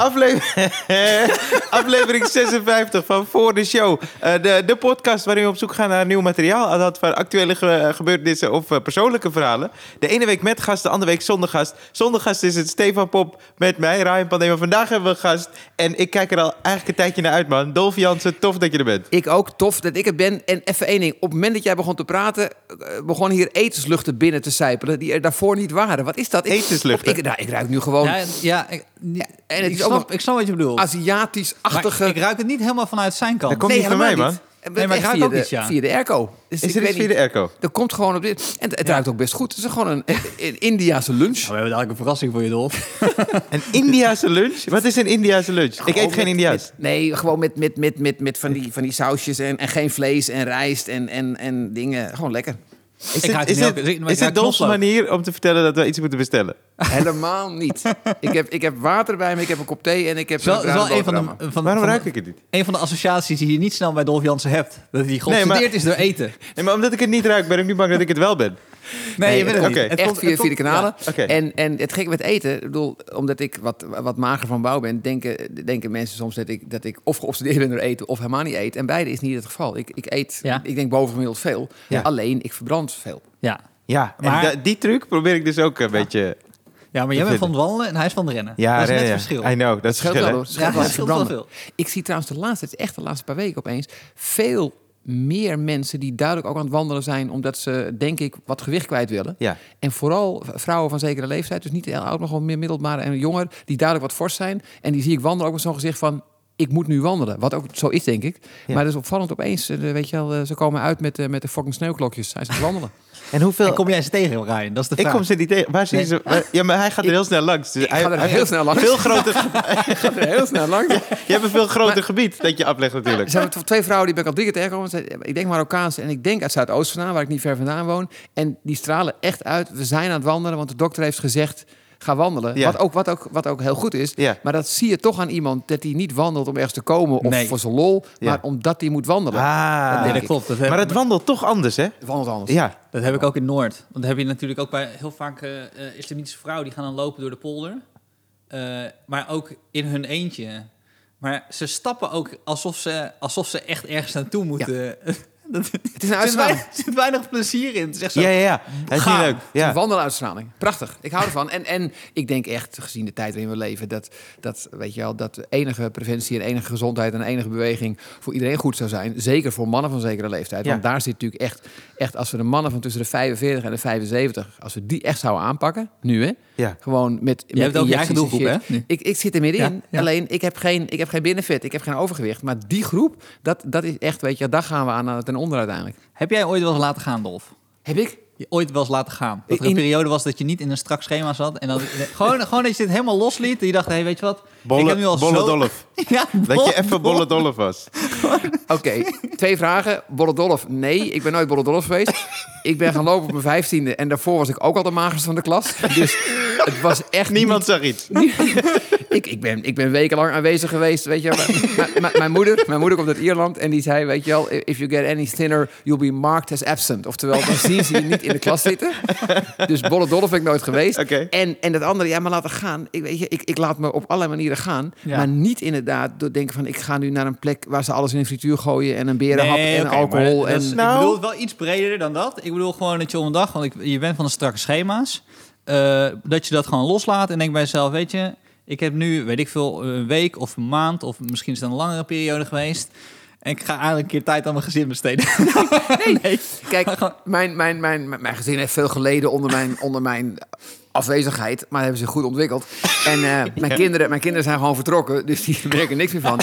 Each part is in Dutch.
Aflevering, aflevering 56 van Voor de Show. Eh, de, de podcast waarin we op zoek gaan naar nieuw materiaal. Aan dat van actuele ge- gebeurtenissen of eh, persoonlijke verhalen. De ene week met gast, de andere week zonder gast. Zonder gast is het Stefan Pop met mij, Ryan Pandema. Vandaag hebben we een gast. En ik kijk er al eigenlijk een tijdje naar uit, man. Dolf Jansen, tof dat je er bent. Ik ook, tof dat ik er ben. En even één ding. Op het moment dat jij begon te praten, eh, begonnen hier etensluchten binnen te sijpelen die er daarvoor niet waren. Wat is dat? Ik, Etensluchten? Ik, nou, ik ruik nu gewoon Ja, ja ik, en het is ook snap, nog ik snap wat je bedoelt. Aziatisch-achtige... ik ruik het niet helemaal vanuit zijn kant. Dat komt niet van mij, man. niet. Het Nee, maar ik echt ruik via ook de, iets, ja. Via de airco. Dus Is er iets weet via de airco? Dat komt gewoon op dit. En het, het ruikt ook best goed. Het is gewoon een, een Indiase lunch. Nou, we hebben dadelijk een verrassing voor je, Dolf. Een Indiase lunch? Wat is een Indiase lunch? Ik eet geen Indiaas. met- nee, gewoon met, met, met, met, met van, die, van die sausjes en, en geen vlees en rijst en, en, en dingen. Gewoon lekker. Is Ik het, is het is manier om te vertellen dat we iets moeten bestellen? Helemaal niet. ik, heb, ik heb water bij me, ik heb een kop thee en ik heb wel, wel een van de, van, Waarom van, ruik ik het niet? een van de associaties die je niet snel bij Dolf Jansen hebt. Dat hij Nee, geobsedeerd maar- is door eten. Nee, maar omdat ik het niet ruik, ben ik nu bang dat ik het wel ben. Nee, je bent het. Het Echt via, de kanalen. ja. En, en het gekke met eten, ik bedoel, omdat ik wat, wat mager van bouw ben, denken, denken mensen soms dat ik, dat ik of geobsedeerd ben door eten of helemaal niet eet. En beide is niet het geval. Ik, ik eet, Ja. ik denk bovengemiddeld veel. Ja. Alleen, ik verbrand veel. Ja. Ja, Maar- die truc probeer ik dus ook een beetje... ja, maar jij bent van het wandelen en hij is van het rennen. Ja, dat is net rennen, het verschil. I know, dat is scheelt verschil, wel Ja, scheelt wel veel. Ik zie trouwens de laatste, het is echt de laatste paar weken opeens, veel meer mensen die duidelijk ook aan het wandelen zijn, omdat ze, denk ik, wat gewicht kwijt willen. Ja. En vooral vrouwen van zekere leeftijd, dus niet heel oud, maar gewoon meer middelbare en jonger, die duidelijk wat fors zijn. En die zie ik wandelen ook met zo'n gezicht van, ik moet nu wandelen. Wat ook zo is, denk ik. Ja. Maar dat is opvallend opeens, eh, weet je wel, eh, ze komen uit met, eh, met de fucking sneeuwklokjes. Zijn ze aan het wandelen. En hoeveel... En kom jij ze tegen, Ryan? Dat is de ik vraag. kom ze niet tegen. Waar zie je ze? waar- Ja, maar hij gaat er heel snel langs. Dus Ik hij, ga er hij heel snel langs. Veel groter, Ik ga er heel snel langs. je hebt een veel groter gebied dat je aflegt natuurlijk. Er zijn twee vrouwen die ben ik al drie keer tegengekomen. Ze- Ik denk Marokkaans en ik denk uit Zuidoost vandaan, waar ik niet ver vandaan woon. En die stralen echt uit. We zijn aan het wandelen, want de dokter heeft gezegd... Ga wandelen. Ja. Wat, ook, wat, ook, wat ook heel goed is. Ja. Maar dat zie je toch aan iemand dat hij niet wandelt om ergens te komen of Nee. voor zijn lol, Ja. maar omdat hij moet wandelen. Ah, Nee, dat klopt. Dat maar het wandelt toch anders, hè? Wandelt anders. Ja. dat heb ik ook in Noord. Want dan heb je natuurlijk ook bij heel vaak eh, eh, islamitische vrouwen die gaan dan lopen door de polder. Eh, maar ook in hun eentje. Maar ze stappen ook alsof ze, alsof ze echt ergens naartoe moeten. Dat, Het is een er, zit weinig, uitstraling. er zit weinig plezier in. Het is echt zo, Ja, ja, ja. Dat is niet leuk. Het Ja. Wandeluitstraling. Prachtig. Ik hou ervan. En, en ik denk echt, gezien de tijd waarin we leven, dat, dat, weet je wel, dat enige preventie en enige gezondheid en enige beweging voor iedereen goed zou zijn. Zeker voor mannen van zekere leeftijd. Want daar zit natuurlijk echt, echt, als we de mannen van tussen de 45 en de 75, als we die echt zouden aanpakken, nu hè, Ja. gewoon met. Jij hebt ook je eigen doelgroep, hè? Ik, ik zit er middenin. Ja, ja. Alleen ik heb, geen, ik heb geen binnenvet, ik heb geen overgewicht. Maar die groep, dat, dat is echt, weet je, daar gaan we aan ten onder uiteindelijk. Heb jij ooit wel eens laten gaan, Dolf? Heb ik? Je ooit wel eens laten gaan? Dat er In- een periode was dat je niet in een strak schema zat. En dan, gewoon, gewoon dat je dit helemaal losliet. En je dacht, hey, weet je wat? ik heb nu al Bolle, bolle zo... dolf. Ja, Dat je even bolle dolf was. Oké, twee vragen. Bolledolf, nee. Ik ben nooit Bolledolf geweest. Ik ben gaan lopen op mijn vijftiende en daarvoor was ik ook al de magerste van de klas. Dus het was echt Niemand zag iets. ik, ik, ben, ik ben wekenlang aanwezig geweest, weet je mijn, moeder, mijn moeder komt uit Ierland en die zei, weet je wel... If you get any thinner, you'll be marked as absent. Oftewel, dan zien ze je niet in de klas zitten. Dus Bolledolf ben ik nooit geweest. En, en dat andere, ja, maar laten gaan. Ik, weet je, ik, ik laat me op allerlei manieren gaan. Ja. Maar niet inderdaad door denken van... ik ga nu naar een plek waar ze alles in de frituur gooien... en een berenhap en alcohol. En, is- Nou- Ik bedoel het wel iets breder dan dat. Ik bedoel gewoon dat je om een dag, want ik, je bent van de strakke schema's, eh, dat je dat gewoon loslaat en denk bij jezelf, weet je, ik heb nu, weet ik veel, een week of een maand of misschien is het een langere periode geweest. En ik ga eigenlijk een keer tijd aan mijn gezin besteden. nee. Kijk, mijn, mijn, mijn, mijn mijn gezin heeft veel geleden onder mijn, onder mijn afwezigheid, maar hebben zich goed ontwikkeld. En eh, mijn, kinderen, mijn kinderen zijn gewoon vertrokken, dus die merken niks meer van.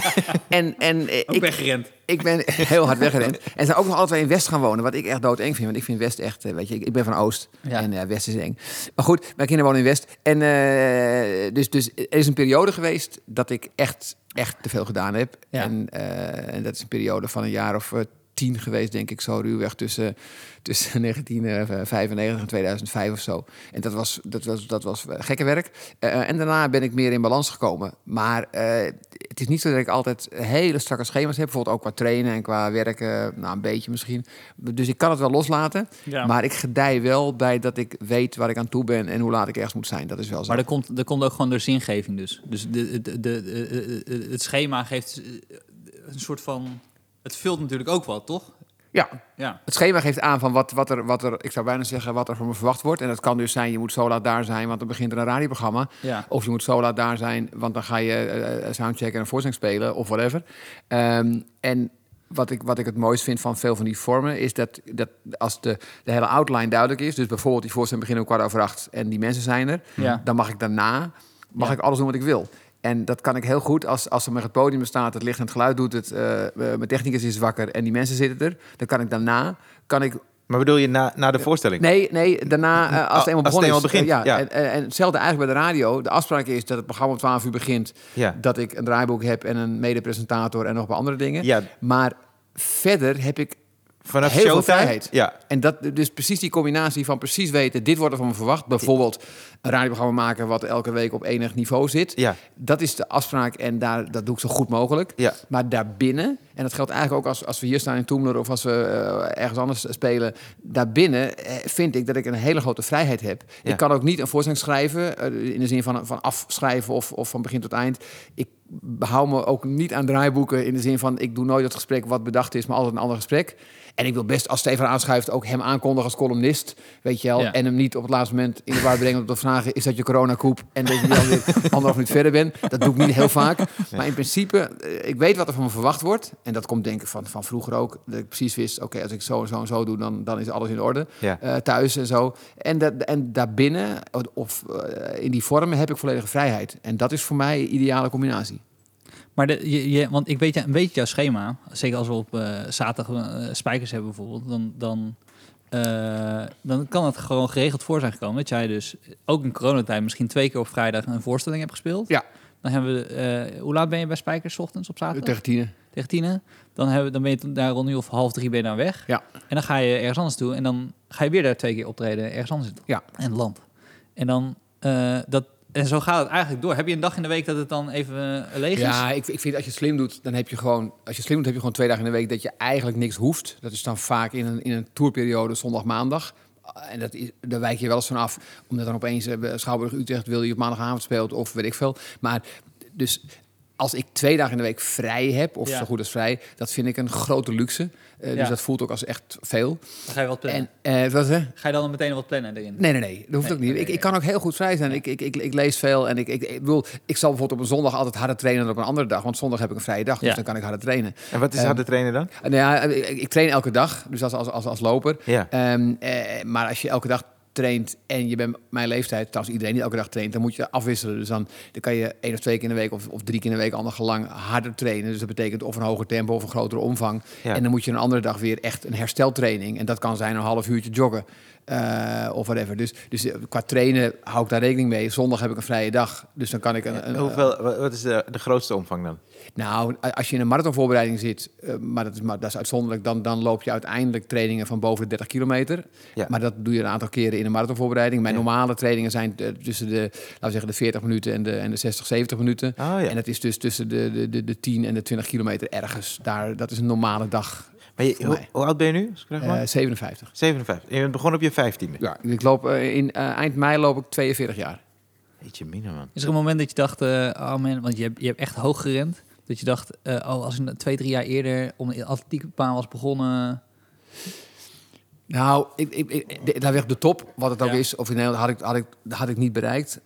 En, en eh, Ook ik, weggerend. ik ben heel hard weggerend. En zijn ook nog twee in West gaan wonen, wat ik echt doodeng vind. Want ik vind West echt, eh, weet je, ik, ik ben van Oost Ja. en eh, West is eng. Maar goed, mijn kinderen wonen in West. En eh, dus, dus er is een periode geweest dat ik echt, echt te veel gedaan heb. Ja. En, eh, en dat is een periode van een jaar of eh, 2010 geweest, denk ik, zo ruwweg tussen, tussen 1995 en 2005 of zo. En dat was, dat was, dat was eh, gekke werk. Eh, en daarna ben ik meer in balans gekomen. Maar eh, het is niet zo dat ik altijd hele strakke schema's heb. Bijvoorbeeld ook qua trainen en qua werken, nou een beetje misschien. Dus ik kan het wel loslaten. Ja. Maar ik gedij wel bij dat ik weet waar ik aan toe ben en hoe laat ik ergens moet zijn. Dat is wel zo. Maar er komt, er komt ook gewoon door zingeving dus. Dus de, de, de, de- de- het schema geeft eh, een soort van... Het vult natuurlijk ook wat, toch? ja, Ja. Het schema geeft aan van wat, wat, er, wat er, ik zou bijna zeggen, wat er van me verwacht wordt. En dat kan dus zijn, je moet zo laat daar zijn, want dan begint er een radioprogramma. Ja. Of je moet zo laat daar zijn, want dan ga je eh, soundchecken en een spelen, of whatever. Ehm, en wat ik, wat ik het mooist vind van veel van die vormen, is dat, dat als de, de hele outline duidelijk is, dus bijvoorbeeld die voorstelling begint om kwart over acht en die mensen zijn er, Ja. dan mag ik daarna mag Ja. ik alles doen wat ik wil. En dat kan ik heel goed als, als er met het podium staat, het licht en het geluid doet het, eh, eh, mijn technicus is wakker en die mensen zitten er. Dan kan ik daarna, kan ik Maar bedoel je na, na de voorstelling? Nee, nee, daarna eh, als het eenmaal Als het begonnen eenmaal is. begint, ja, ja. En, en, en hetzelfde eigenlijk bij de radio. De afspraak is dat het programma om 12 uur begint. Ja. Dat ik een draaiboek heb en een mede-presentator en nog een paar andere dingen. Ja. Maar verder heb ik Vanaf heel veel vrijheid. Ja. En dat, dus precies die combinatie van precies weten, dit wordt er van me verwacht. Bijvoorbeeld een radioprogramma maken wat elke week op enig niveau zit. Ja. Dat is de afspraak en daar, dat doe ik zo goed mogelijk. Ja. Maar daarbinnen, en dat geldt eigenlijk ook als, als we hier staan in Toemler of als we eh, ergens anders spelen. Daarbinnen eh, vind ik dat ik een hele grote vrijheid heb. Ja. Ik kan ook niet een voorstelling schrijven, eh, in de zin van, van afschrijven of, of van begin tot eind. Ik hou me ook niet aan draaiboeken in de zin van ik doe nooit het gesprek wat bedacht is, maar altijd een ander gesprek. En ik wil best, als Stefan aanschuift, ook hem aankondigen als columnist. Weet je wel. Ja. En hem niet op het laatste moment in de war brengen op de vragen: is dat je coronakoep? En dat je dan weer anderhalf minuut verder bent. Dat doe ik niet heel vaak. Maar in principe, eh, ik weet wat er van me verwacht wordt. En dat komt denk ik van, van vroeger ook. Dat ik precies wist: oké, als ik zo en zo en zo doe, dan, dan is alles in orde. Ja. Eh, thuis en zo. En, dat, en daarbinnen, of eh, in die vormen, heb ik volledige vrijheid. En dat is voor mij een ideale combinatie. Maar de, je, je, want ik weet een beetje jouw schema. Zeker als we op eh, zaterdag eh, spijkers hebben bijvoorbeeld. Dan, dan, eh, dan kan het gewoon geregeld voor zijn gekomen. Dat jij dus ook in coronatijd misschien twee keer op vrijdag een voorstelling hebt gespeeld. Ja. Dan hebben we... hoe laat ben je bij spijkers 's ochtends op zaterdag? Tegen tienen. Tegen tienen. Dan, hebben, dan ben je daar rond nu of half drie ben je dan weg. Ja. En dan ga je ergens anders toe. En dan ga je weer daar twee keer optreden. Ergens anders in Ja. het land. En dan... dat, en zo gaat het eigenlijk door. Heb je een dag in de week dat het dan even eh, leeg is? Ja, ik, ik vind als je slim doet, dan heb je gewoon... Als je slim doet, heb je gewoon twee dagen in de week dat je eigenlijk niks hoeft. Dat is dan vaak in een, in een tourperiode zondag, maandag. En dat is, daar wijk je wel eens van af. Omdat dan opeens eh, Schouwburg-Utrecht wil je op maandagavond speelt of weet ik veel. Maar dus als ik twee dagen in de week vrij heb, of Ja. zo goed als vrij... dat vind ik een grote luxe. Eh, Ja. Dus dat voelt ook als echt veel. Dan ga je wat plannen. En eh, wat hè? Ga je dan meteen wat plannen erin? Nee, nee, nee. Dat hoeft Nee, ook niet. nee, Ik, nee. ik kan ook heel goed vrij zijn. Ik, ik, ik, ik lees veel en ik, ik, ik, bedoel, ik zal bijvoorbeeld op een zondag altijd harder trainen dan op een andere dag. Want zondag heb ik een vrije dag, dus Ja. dan kan ik harder trainen. En wat is Ehm, harde trainen dan? Nou ja, ik, ik train elke dag, dus als, als, als, als loper. Ja. Ehm, eh, maar als je elke dag traint en je bent mijn leeftijd, trouwens iedereen die elke dag traint, dan moet je afwisselen. Dus dan, dan kan je één of twee keer in de week of, of drie keer in de week ander gelang harder trainen. Dus dat betekent of een hoger tempo of een grotere omvang. Ja. En dan moet je een andere dag weer echt een hersteltraining. En dat kan zijn een half uurtje joggen. eh, of whatever. Dus, dus eh, qua trainen hou ik daar rekening mee. Zondag heb ik een vrije dag. Dus dan kan ik een. een Hoeveel, wa- wat is de, de grootste omvang dan? Nou, als je in een marathonvoorbereiding zit, eh, maar, dat is, maar dat is uitzonderlijk, dan, dan loop je uiteindelijk trainingen van boven de 30 kilometer. Ja. Maar dat doe je een aantal keren in een marathonvoorbereiding. Mijn Ja. normale trainingen zijn eh, tussen de, laten we zeggen, de 40 minuten en de, en de 60, 70 minuten. Oh ja. En dat is dus tussen de, de, de, de 10 en de 20 kilometer ergens. Daar, dat is een normale dag. Maar je, hoe, hoe oud ben je nu? als ik vraag mag? Eh 57. 57. Je bent begonnen op je vijftiende. Ja, ik loop, eh, in eh, eind mei loop ik 42 jaar. Jeetje mina, man. Is er een moment dat je dacht, eh, oh man, want je hebt, je hebt echt hoog gerend. Dat je dacht, eh, oh, als ik twee, drie jaar eerder om in atletiekbaan was begonnen. Nou, ik, ik, ik, de- daar werd de top, wat het ook Ja. is, of in Nederland had ik, had, ik, had ik niet bereikt.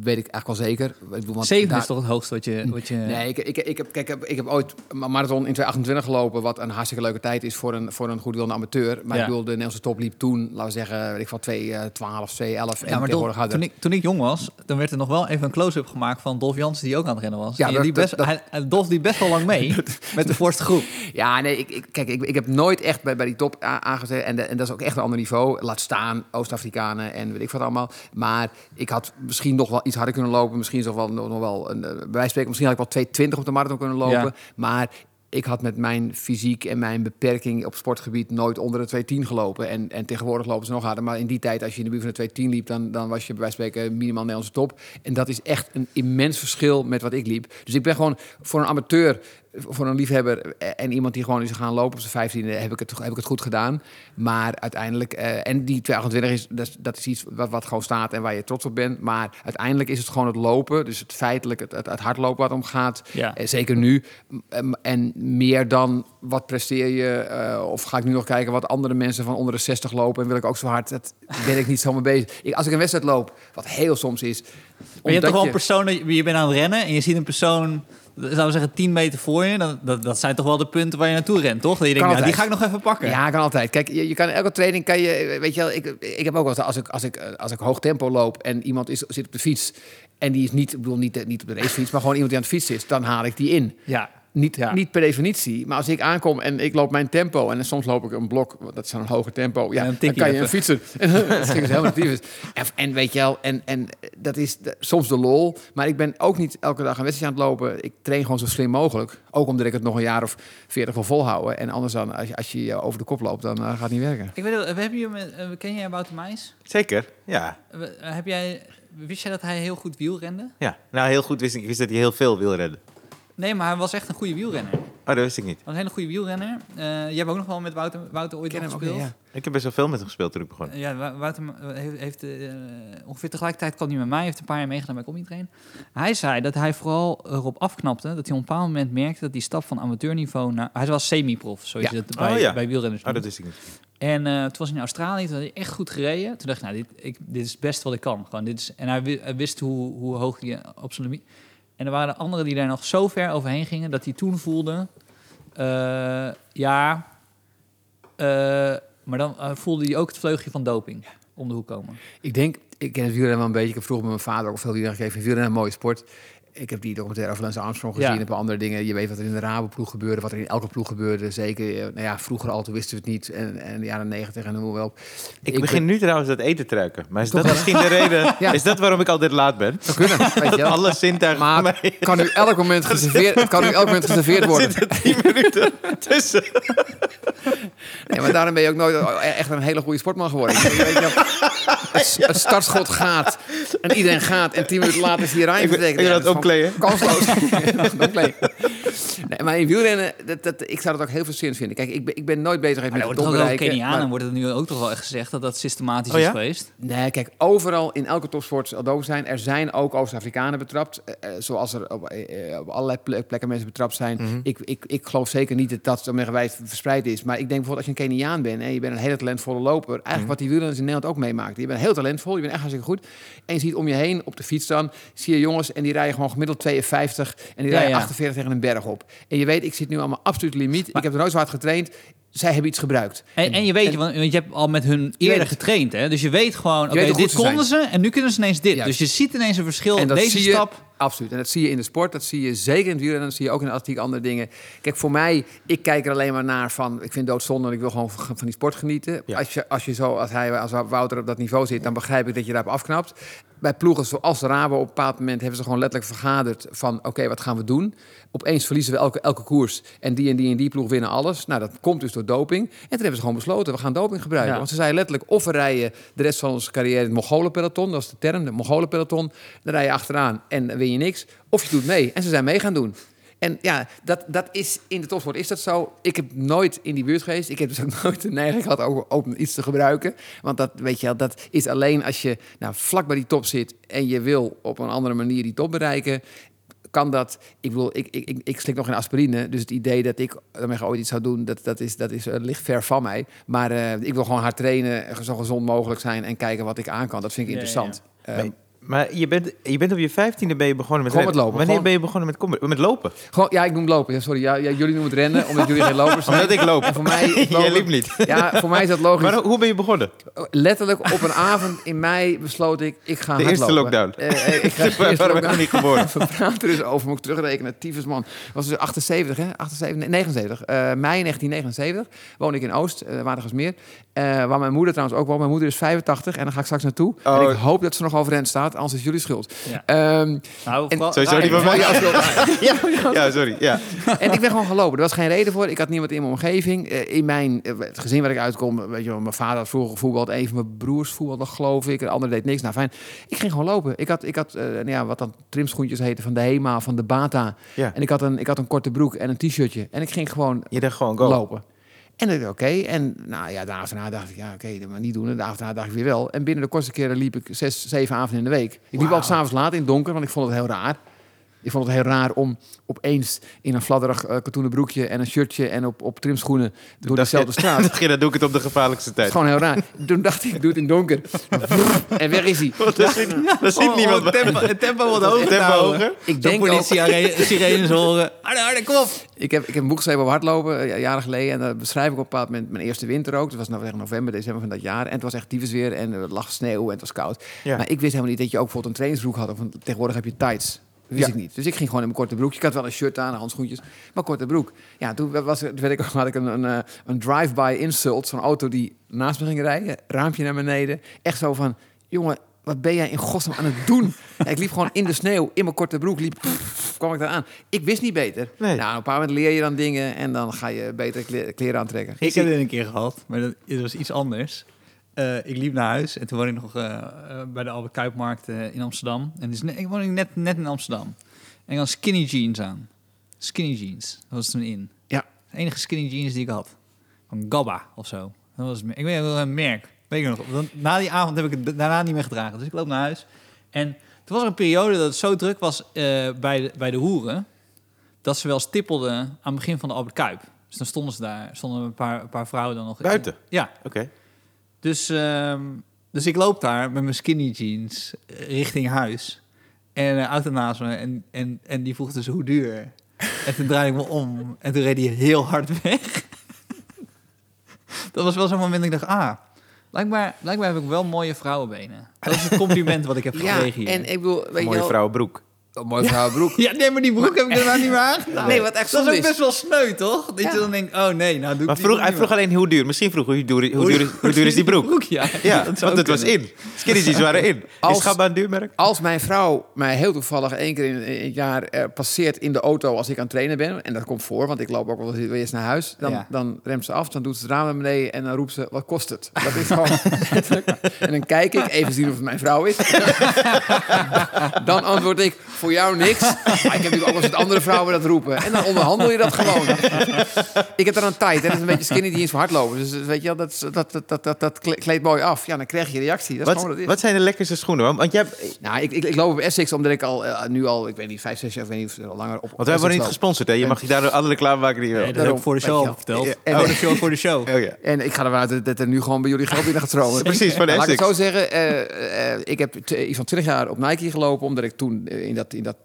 Weet ik eigenlijk wel zeker. Ik bedoel, want Zeven daar- is toch het hoogste wat je... Wat je Nee, ik, ik, ik, heb, kijk, ik heb- ooit een marathon in 2028 gelopen, wat een hartstikke leuke tijd is voor een, voor een goedwillende amateur. Maar Ja. ik bedoel, de Nederlandse top liep toen, laten we zeggen, weet ik van 2, eh, 12, 2, 11 en Ja, maar Dolf, toen, ik, toen ik jong was, dan werd er nog wel even een close-up gemaakt van Dolf Jansen die ook aan het rennen was. Ja, En dat- die best, dat- hij, hij- Dolf die best wel lang mee met de voorste groep. Ja, nee, ik, ik, kijk, ik, ik heb nooit echt bij, bij die top aangezet. En, de- en dat is ook echt een ander niveau. Laat staan, Oost-Afrikanen en weet ik wat allemaal. Maar ik had misschien nog wel iets harder kunnen lopen. Misschien nog wel, nog wel een, eh, bij wijze van spreken, misschien had ik wel 2,20 op de marathon kunnen lopen. Ja. Maar ik had met mijn fysiek en mijn beperking op sportgebied nooit onder de 210 gelopen. En, en tegenwoordig lopen ze nog harder. Maar in die tijd, als je in de buurt van de 210 liep, dan, dan was je bij wijze van spreken minimaal Nederlandse top. En dat is echt een immens verschil met wat ik liep. Dus ik ben gewoon voor een amateur, voor een liefhebber en iemand die gewoon is gaan lopen op zijn 15 heb ik het, heb ik het goed gedaan. Maar uiteindelijk, eh, en die 228 is, dat, is- dat is iets wat, wat gewoon staat en waar je trots op bent. Maar uiteindelijk is het gewoon het lopen, dus het feitelijk, het, het, het hardlopen wat om gaat. Ja. Eh, Zeker nu. En meer dan wat presteer je, eh, of ga ik nu nog kijken wat andere mensen van onder de 60 lopen en wil ik ook zo hard. Dat ben ik niet zo mee bezig. Ik, als ik een wedstrijd loop, wat heel soms is. Maar je hebt toch wel een je- persoon, je bent aan het rennen en je ziet een persoon, zouden we zeggen, 10 meter voor je. Dan, dat, dat zijn toch wel de punten waar je naartoe rent, toch? Dat je denkt, nou, die ga altijd. ik nog even pakken. Ja, kan altijd. Kijk, je, je kan elke training kan je, weet je wel, ik, ik heb ook eens, als ik, als ik, eh, als ik hoog tempo loop en iemand is, zit op de fiets en die is niet, ik bedoel niet, niet op de racefiets, maar gewoon iemand die aan het fietsen is, dan haal ik die in. Ja. Niet, Ja. niet per definitie, maar als ik aankom en ik loop mijn tempo en soms loop ik een blok, want dat is een hoger tempo, ja, dan kan je een fietsen. dat is helemaal natief. En, en weet je wel, en, en dat is de- soms de lol, maar ik ben ook niet elke dag een wedstrijd aan het lopen. Ik train gewoon zo slim mogelijk, ook omdat ik het nog een jaar of veertig wil volhouden. En anders dan, als je, als je over de kop loopt, dan eh, gaat het niet werken. Ik weet wel, we hebben je eh, ken jij Wouter Meijs? Zeker, ja. We- eh, heb jij, wist jij dat hij heel goed wielrende? ja. Nou, heel goed wist ik. Ik wist dat hij heel veel wil redden. Nee, maar hij was echt een goede wielrenner. Hij Oh, dat wist ik niet. was een hele goede wielrenner. Eh jij hebt ook nog wel met Wouter, Wouter ooit nog ook, gespeeld. ja. Ik heb best wel veel met hem gespeeld toen ik begon. Ja, Wou- Wouter eh, heeft, heeft eh, ongeveer tegelijkertijd kwam hij met mij, heeft een paar jaar meegedaan bij Comedy Train. Hij zei dat hij vooral erop afknapte, dat hij op een bepaald moment merkte dat die stap van amateurniveau naar... Hij was semi-prof, zoals Ja. je dat bij, Oh, ja. bij wielrenners Oh, noemt. dat wist ik niet. En eh, toen was hij in Australië, toen had hij echt goed gereden. Toen dacht ik, nou, dit, ik, dit is best wat ik kan. Gewoon, dit is, en hij, wi- hij wist hoe, hoe hoog hij op zijn limiet... En er waren anderen die daar nog zo ver overheen gingen... dat hij toen voelde... eh, ja, eh, maar dan eh, voelde hij ook het vleugje van doping om de hoek komen. Ik denk, ik ken het wielrennen wel een beetje. Ik heb vroeger met mijn vader ook veel wielrennen gegeven. Wielrennen een mooie sport. Ik heb die documentaire over Lance Armstrong gezien. Ja. Een paar andere dingen. Je weet wat er in de Rabobank gebeurde. Wat er in elke ploeg gebeurde. Zeker, eh, nou ja, vroeger al, toen wisten we het niet. En, en de jaren negentig en noem maar op. Ik, begin nu trouwens dat eten te ruiken. Maar is dat misschien de reden? Ja. Is dat waarom ik altijd laat ben? zou kunnen, weet je Dat wel. alle zintuigen van Maar mij... kan nu elk moment geserveerd, kan nu elk moment geserveerd Er worden. zitten tien minuten tussen. Nee, maar daarom ben je ook nooit echt een hele goede sportman geworden. Weet je wel, het, het startschot gaat en iedereen gaat en tien minuten later is hij eruit. Ik ben- ik Kansloos. Nee, maar in wielrennen, dat, dat, ik zou dat ook heel frustrerend vinden. Kijk, ik ben, ik ben nooit bezig Maar met er het wordt toch ook topbereiken. Kenianen, maar- wordt het nu ook toch wel echt gezegd dat dat systematisch Oh is geweest. Nee, kijk, overal in elke topsport zal dood zijn. Er zijn ook Oost-Afrikanen betrapt. eh, eh, zoals er op, eh, op allerlei ple- plekken mensen betrapt zijn. Mhm. ik, ik, ik geloof zeker niet dat dat zo wijd verspreid is. Maar ik denk bijvoorbeeld als je een Keniaan bent en je bent een hele talentvolle loper. Eigenlijk Mhm. wat die wielrenners in Nederland ook meemaakten. Je bent heel talentvol, je bent echt hartstikke goed. En je ziet om je heen op de fiets dan, zie je jongens en die rijden gewoon gemiddeld 52 en die Ja, rijden ja. 48 tegen een berg op. En je weet, ik zit nu aan mijn absolute limiet. ik heb er nooit zo hard getraind. Zij hebben iets gebruikt. En, en je weet, en- want je hebt al met hun eerder getraind, hè? Dus je weet gewoon, oké, weet hoe dit konden ze en nu kunnen ze ineens dit. Dus je ziet ineens een verschil. En dat Deze zie je, stap. Absoluut. En dat zie je in de sport, dat zie je zeker in het wielrennen, dat zie je ook in de atletiek, andere dingen. Kijk, voor mij, ik kijk er alleen maar naar van, ik vind doodzonde en ik wil gewoon van van die sport genieten. Ja. Als, je, als je zo, als hij, als Wouter op dat niveau zit, dan begrijp ik dat je daarop afknapt. Bij ploegen zoals Rabo, op een bepaald moment hebben ze gewoon letterlijk vergaderd van, oké, wat gaan we doen? Opeens verliezen we elke, elke koers en die en die en die ploeg winnen alles. Nou, dat komt dus door doping. En toen hebben ze gewoon besloten, we gaan doping gebruiken. Ja. Want ze zeiden letterlijk, of we rijden de rest van onze carrière in het Mongolenpeloton, dat is de term, de Mongolenpeloton. Dan rij je achteraan en win je niks. Of je doet mee. En ze zijn mee gaan doen. En ja, dat, dat is in de topsport is dat zo. Ik heb nooit in die buurt geweest. Ik heb dus ook nooit de neiging gehad om, om iets te gebruiken. Want dat, weet je wel, dat is alleen als je nou, vlak bij die top zit... en je wil op een andere manier die top bereiken... kan dat... Ik bedoel, ik, ik, ik, ik slik nog geen aspirine. Dus het idee dat ik daarmee ooit iets zou doen... dat, dat, is, dat is, eh, ligt ver van mij. Maar eh, ik wil gewoon hard trainen, zo gezond mogelijk zijn... en kijken wat ik aan kan. Dat vind ik Ja, ja, interessant. Ehm, Maar, je, bent, je bent op je vijftiende ben je begonnen met lopen, Wanneer ben je begonnen met, met lopen? Gewoon, ja, ik noem lopen. Ja, sorry, ja, ja, jullie noemen het rennen, omdat jullie geen lopers zijn. Omdat ik loop. En voor mij is Jij lopen- liep niet. Ja, voor mij is dat logisch. Maar hoe ben je begonnen? Letterlijk op een avond in mei besloot ik, ik ga De eerste hardlopen. lockdown. Eh, eh, ik ga de eerste Waarom ben ik niet geboren? We praten er dus over, moet ik terugrekenen. Tyfus man. was dus 78, hè? 78, nee, 79. Eh, mei 1979 woon ik in Oost, uh, Watergasmeer. Waar mijn moeder trouwens ook woont. Mijn moeder is 85 en daar ga ik straks naartoe. Oh. En ik hoop dat ze nog overeind staat. Anders is jullie schuld. Ja. Ehm, Nou, En- Sowieso van mij. ja, ja, sorry. Ja. en ik ben gewoon gelopen. Er was geen reden voor. Ik had niemand in mijn omgeving. Eh, in mijn eh, het gezin waar ik uitkom, weet je wel, mijn vader had vroeger gevoetbald. Een van mijn broers voetbalde, geloof ik. De andere deed niks. Nou, fijn. Ik ging gewoon lopen. Ik had, ik had eh, nou ja, wat dan trimschoentjes heten van de Hema, van de Bata. Ja. En ik had, een, ik had een korte broek en een t-shirtje. En ik ging gewoon Je dacht gewoon go. lopen. En oké. En nou ja, daarna dacht ik, ja, oké, dat maar niet doen. En daarna dacht ik weer wel. En binnen de kortste keren liep ik zes, zeven avonden in de week. Ik liep Wauw. altijd s'avonds laat in het donker, want ik vond het heel raar. Ik vond het heel raar om opeens in een fladderig eh, katoenen broekje en een shirtje en op, op trimschoenen door dezelfde straat. dacht je, dan doe ik het op de gevaarlijkste Het tijd. is gewoon heel raar. Toen dacht ik, ik doe het in het donker. en weg is hij. Daar ziet, Oh, niemand oh, het tempo, het tempo wat hoger. Tempo hoger. Ik denk ook, politie-sirenes horen. Harder, harder, kom op. Ik heb, ik heb een boek geschreven over hardlopen, eh, jaren geleden. En daar beschrijf ik op een bepaald moment mijn eerste winter ook. Dat was nou echt november, december van dat jaar. En het was echt tyfusweer en er lag sneeuw en het was koud. Ja. Maar ik wist helemaal niet dat je ook bijvoorbeeld een trainingsbroek had. Of een- tegenwoordig heb je tights. Wist Ja. ik niet. Dus ik ging gewoon in mijn korte broekje. Ik had wel een shirt aan, handschoentjes, maar korte broek. Ja, toen was, er- toen werd ik, had ik een, een, eh, een drive-by insult. Zo'n auto die naast me ging rijden, raampje naar beneden. Echt zo van, jongen, wat ben jij in godsnaam aan het doen? Ja, ik liep gewoon in de sneeuw, in mijn korte broek, liep, kwam ik daar aan. Ik wist niet beter. Nee. Nou, op een paar moment leer je dan dingen en dan ga je beter kle- kleren aantrekken. Ik heb dit een keer gehad, maar dat, het was iets anders. Eh, ik liep naar huis en toen woonde ik nog eh, eh, bij de Albert Kuipmarkt in Amsterdam. En dus, ik woonde net, net in Amsterdam. En ik had skinny jeans aan. Skinny jeans, dat was toen in. Ja. De enige skinny jeans die ik had. Van Gabba of zo. Dat was, ik weet wel een merk. Weet ik nog. Na die avond heb ik het daarna niet meer gedragen. Dus ik loop naar huis. En toen was er een periode dat het zo druk was bij, de, bij de hoeren... dat ze wel stippelden aan het begin van de Albert Kuip. Dus dan stonden ze daar. Stonden een paar, een paar vrouwen dan nog... Buiten? Ja. Oké. Dus, ehm, dus ik loop daar met mijn skinny jeans eh, richting huis. En een auto naast me. En, en, en die vroeg dus hoe duur. En toen draaide ik me om. En toen reed hij heel hard weg. dat was wel zo'n moment dat ik dacht... Ah, blijkbaar, blijkbaar heb ik wel mooie vrouwenbenen. Dat is het compliment wat ik heb Ja, gekregen hier. en ik bedoel, weet je Mooie wel... vrouwenbroek. Een mooie vrouwenbroek. Ja, nee, maar die broek heb ik daarna niet meer aangedaan. Nee, wat echt Dat is ook is. best wel sneu, toch? Dat Ja. je dan denkt, oh nee, nou doe ik Maar die vroeg, broek hij vroeg alleen hoe duur. Misschien vroeg hoe duur, hoe duur, is, hoe duur is die broek? ja. Ja, dat zou want het was in. Skinny jeans waren in. Is Als- Gabba een duurmerk? Als mijn vrouw mij heel toevallig één keer in, het jaar eh, passeert in de auto als ik aan het trainen ben, en dat komt voor, want ik loop ook wel eens eerst naar huis, dan, Ja. dan remt ze af, dan doet ze het raam naar beneden en dan roept ze, wat kost het? Dat is gewoon. En dan kijk ik, even zien of het mijn vrouw is. dan antwoord ik, voor jou niks. Maar ik heb natuurlijk ook wel eens dat andere vrouwen dat roepen. En dan onderhandel je dat gewoon. ik heb er een tijd, hè. dat is een beetje skinny jeans voor hardlopen. Dus weet je wel, dat, dat, dat, dat, dat, kleedt mooi af. Ja, dan krijg je reactie. Dat is gewoon Wat, wat het is. wat zijn de lekkerste schoenen? Want- jij hebt, Nou, ik, ik, ik loop op Essex omdat ik al eh, nu al, ik weet niet, vijf, zes jaar, ik weet niet of langer op. want wij worden niet Essex gesponsord, hè? Je mag je daar alle reclame maken die je wil. Nee, dat heb ik voor de show al verteld. En je de show, voor de show. Oh ja. En ik ga ervan uit dat- er nu gewoon bij jullie geld binnen gaat stromen. Precies, van de Laat ik het Essex. zo zeggen, eh, eh, ik heb iets van 20 jaar op Nike gelopen, omdat ik toen eh, in dat, in dat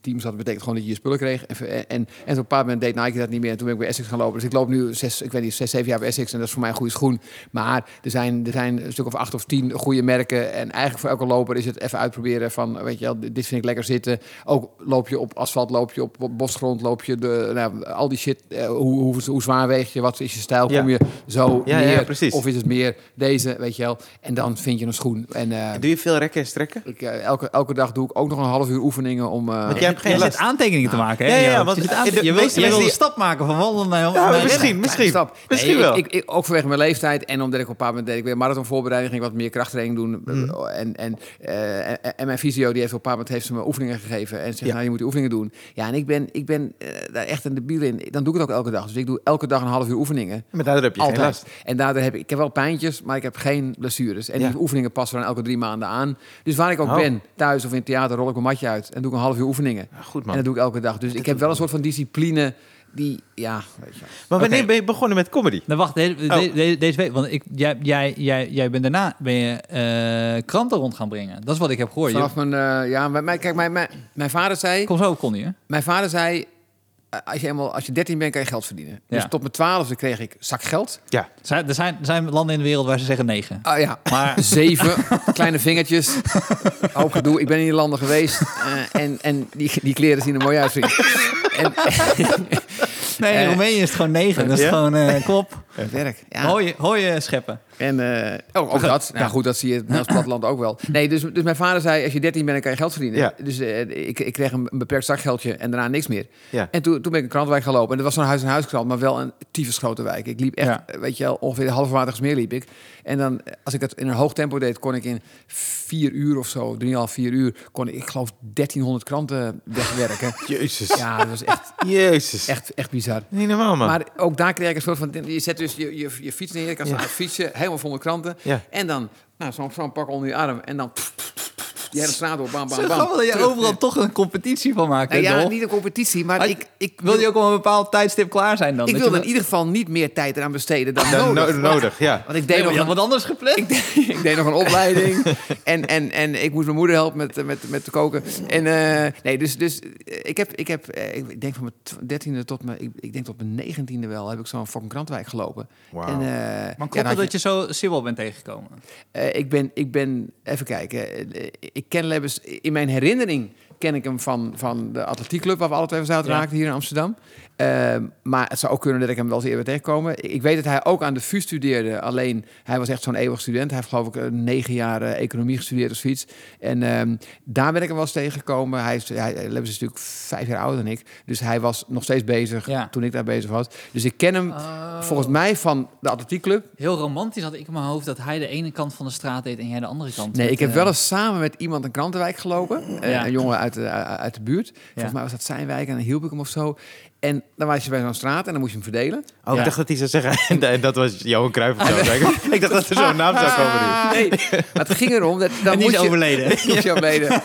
team zat. Dat betekent gewoon dat je je spullen kreeg. En, en, en op een bepaald moment deed Nike dat niet meer. En toen ben ik bij Essex gaan lopen. Dus ik loop nu zes, ik weet niet, zes, zeven jaar bij Essex. En dat is voor mij een goede schoen. Maar er zijn, er zijn een stuk of acht of tien goede merken. En eigenlijk voor elke loper is het even uitproberen van, weet je wel, dit vind ik lekker zitten. Ook loop je op asfalt, loop je op, bosgrond, loop je de, nou, al die shit. eh, hoe, hoe, hoe zwaar weeg je? Wat is je stijl? Kom je zo Ja, neer? precies. Of is het meer deze, weet je wel? En dan vind je een schoen. En eh, Doe je veel rekken en strekken? ik, eh, elke, elke dag doe ik ook nog een half uur oefeningen om... Want jij hebt geen Je last. zit aantekeningen te maken, hè? Ja, ja, want je, wil, een stap maken van wandelen naar, Ja, misschien, misschien. Misschien wel. Ik, ook vanwege mijn leeftijd en omdat ik op een bepaald moment deed ik weer marathonvoorbereiding, ging wat meer krachttraining doen. Mhm. En, en, eh, en, en mijn fysio die heeft op een bepaald moment heeft ze me oefeningen gegeven en zegt, nou je moet die oefeningen doen. Ja, en ik ben, ik ben eh, daar echt een debiel in. Dan doe ik het ook elke dag. Dus ik doe elke dag een half uur oefeningen. Maar daardoor heb je geen last. En daardoor heb ik, ik heb wel pijntjes, maar ik heb geen blessures. En die oefeningen passen dan elke drie maanden aan. Dus waar ik ook Oh. ben, thuis of in het theater, rol ik mijn matje uit en doe ik een half uur oefeningen. Ja, goed En man. dat doe ik elke dag. Dus ik heb wel een soort van discipline die, ja, je. Maar wanneer ben je begonnen met comedy? Nou, wacht, de- de- Oh. de- deze week, want ik, jij, jij, jij, jij bent daarna ben je eh, kranten rond gaan brengen. Dat is wat ik heb gehoord. Je, Vanaf mijn, eh, ja, mijn, kijk, mijn, mijn, mijn vader zei, kom zo op, Connie, hè? mijn vader zei, als je eenmaal, als je 13 bent, kan je geld verdienen. Dus tot mijn 12e kreeg ik zak geld. Ja. Er zijn, er, zijn, er zijn landen in de wereld waar ze zeggen negen. Ah ja, Maar zeven kleine vingertjes. Hoop gedoe. Ik ben in die landen geweest eh, en, en die, die kleren zien er mooi uit. En, Nee, in Eh, Roemenië is het gewoon negen. Dat is Ja? gewoon, eh kom op. Werk. Ja. Hooi, hooi scheppen. En uh, oh, ook dat. Nou goed, dat zie je in het platteland ook wel. Nee, dus, dus mijn vader zei, als je 13 bent, dan kan je geld verdienen. Ja. Dus uh, ik, ik kreeg een beperkt zakgeldje en daarna niks meer. Ja. En toen, toen ben ik een krantwijk gelopen. En dat was zo'n huis-en-huiskrant, maar wel een tyfus grote wijk. Ik liep echt, Ja. weet je wel, ongeveer de halfwaardigsmeer liep ik. En dan, als ik dat in een hoog tempo deed, kon ik in vier uur of zo, drieënhalf, vier uur, kon ik, ik geloof, 1300 kranten wegwerken. Jezus. ja, dat was echt, Jezus. echt, echt bizar. Niet normaal, man. Maar ook daar kreeg ik een soort van... Je zet dus je, je, je fiets neer, je kan Ja. fietsen, helemaal vol met kranten. Ja. En dan nou, zo'n zo'n pak onder je arm. En dan pff, pff, pff, pff, die hele straat door, bam, bam, Zo bam. dat je Terug. overal toch een competitie van maakt. Nou ja, Dolf? niet een competitie, maar Maar ik, ik Wil je ook op een bepaald tijdstip klaar zijn dan? Ik wilde je in ieder geval niet meer tijd eraan besteden dan, Dan nodig. no- nodig, ja. Want ik deed, nog je had een, wat anders gepland. ik, deed, ik deed nog een opleiding. en, en, en ik moest mijn moeder helpen met, met, met te koken. En eh, nee, dus, dus eh, ik heb, ik heb eh, ik denk van mijn dertiende tot mijn, ik, ik denk tot mijn negentiende wel, heb ik zo'n fucking krantwijk gelopen. Wauw. En, eh, Maar klopt dat je zo Sibyl bent tegengekomen? Eh, ik, ben, ik ben, even kijken, eh, ik ken Lebbes, in mijn herinnering ken ik hem van, van de atletiekclub waar we alle twee van zaten Ja. raakten hier in Amsterdam. Eh, maar het zou ook kunnen dat ik hem wel eens eerder tegenkomen. Ik weet dat hij ook aan de VU studeerde, alleen hij was echt zo'n eeuwig student. Hij heeft geloof ik eh, negen jaar eh, economie gestudeerd of zoiets. En ehm, daar ben ik hem wel eens tegengekomen. Hij is, hij, is natuurlijk vijf jaar ouder dan ik, dus hij was nog steeds bezig Ja. toen ik daar bezig was. Dus ik ken hem volgens mij van de atletiekclub. Heel romantisch had ik in mijn hoofd dat hij de ene kant van de straat deed en jij de andere kant. Nee, Met, ik heb eh, wel eens samen met iemand een krantenwijk gelopen. Ja. Een jongen uit de, uit de buurt. Volgens mij was dat zijn wijk en dan hielp ik hem of zo. En dan was je bij zo'n straat en dan moest je hem verdelen. Oh, ik dacht dat hij zou zeggen, en, dat was Johan Cruijff of zo. ik dacht dat er zo'n naam zou komen nu. Nee, maar het ging erom dat dan En die moest is je... overleden. Die is overleden.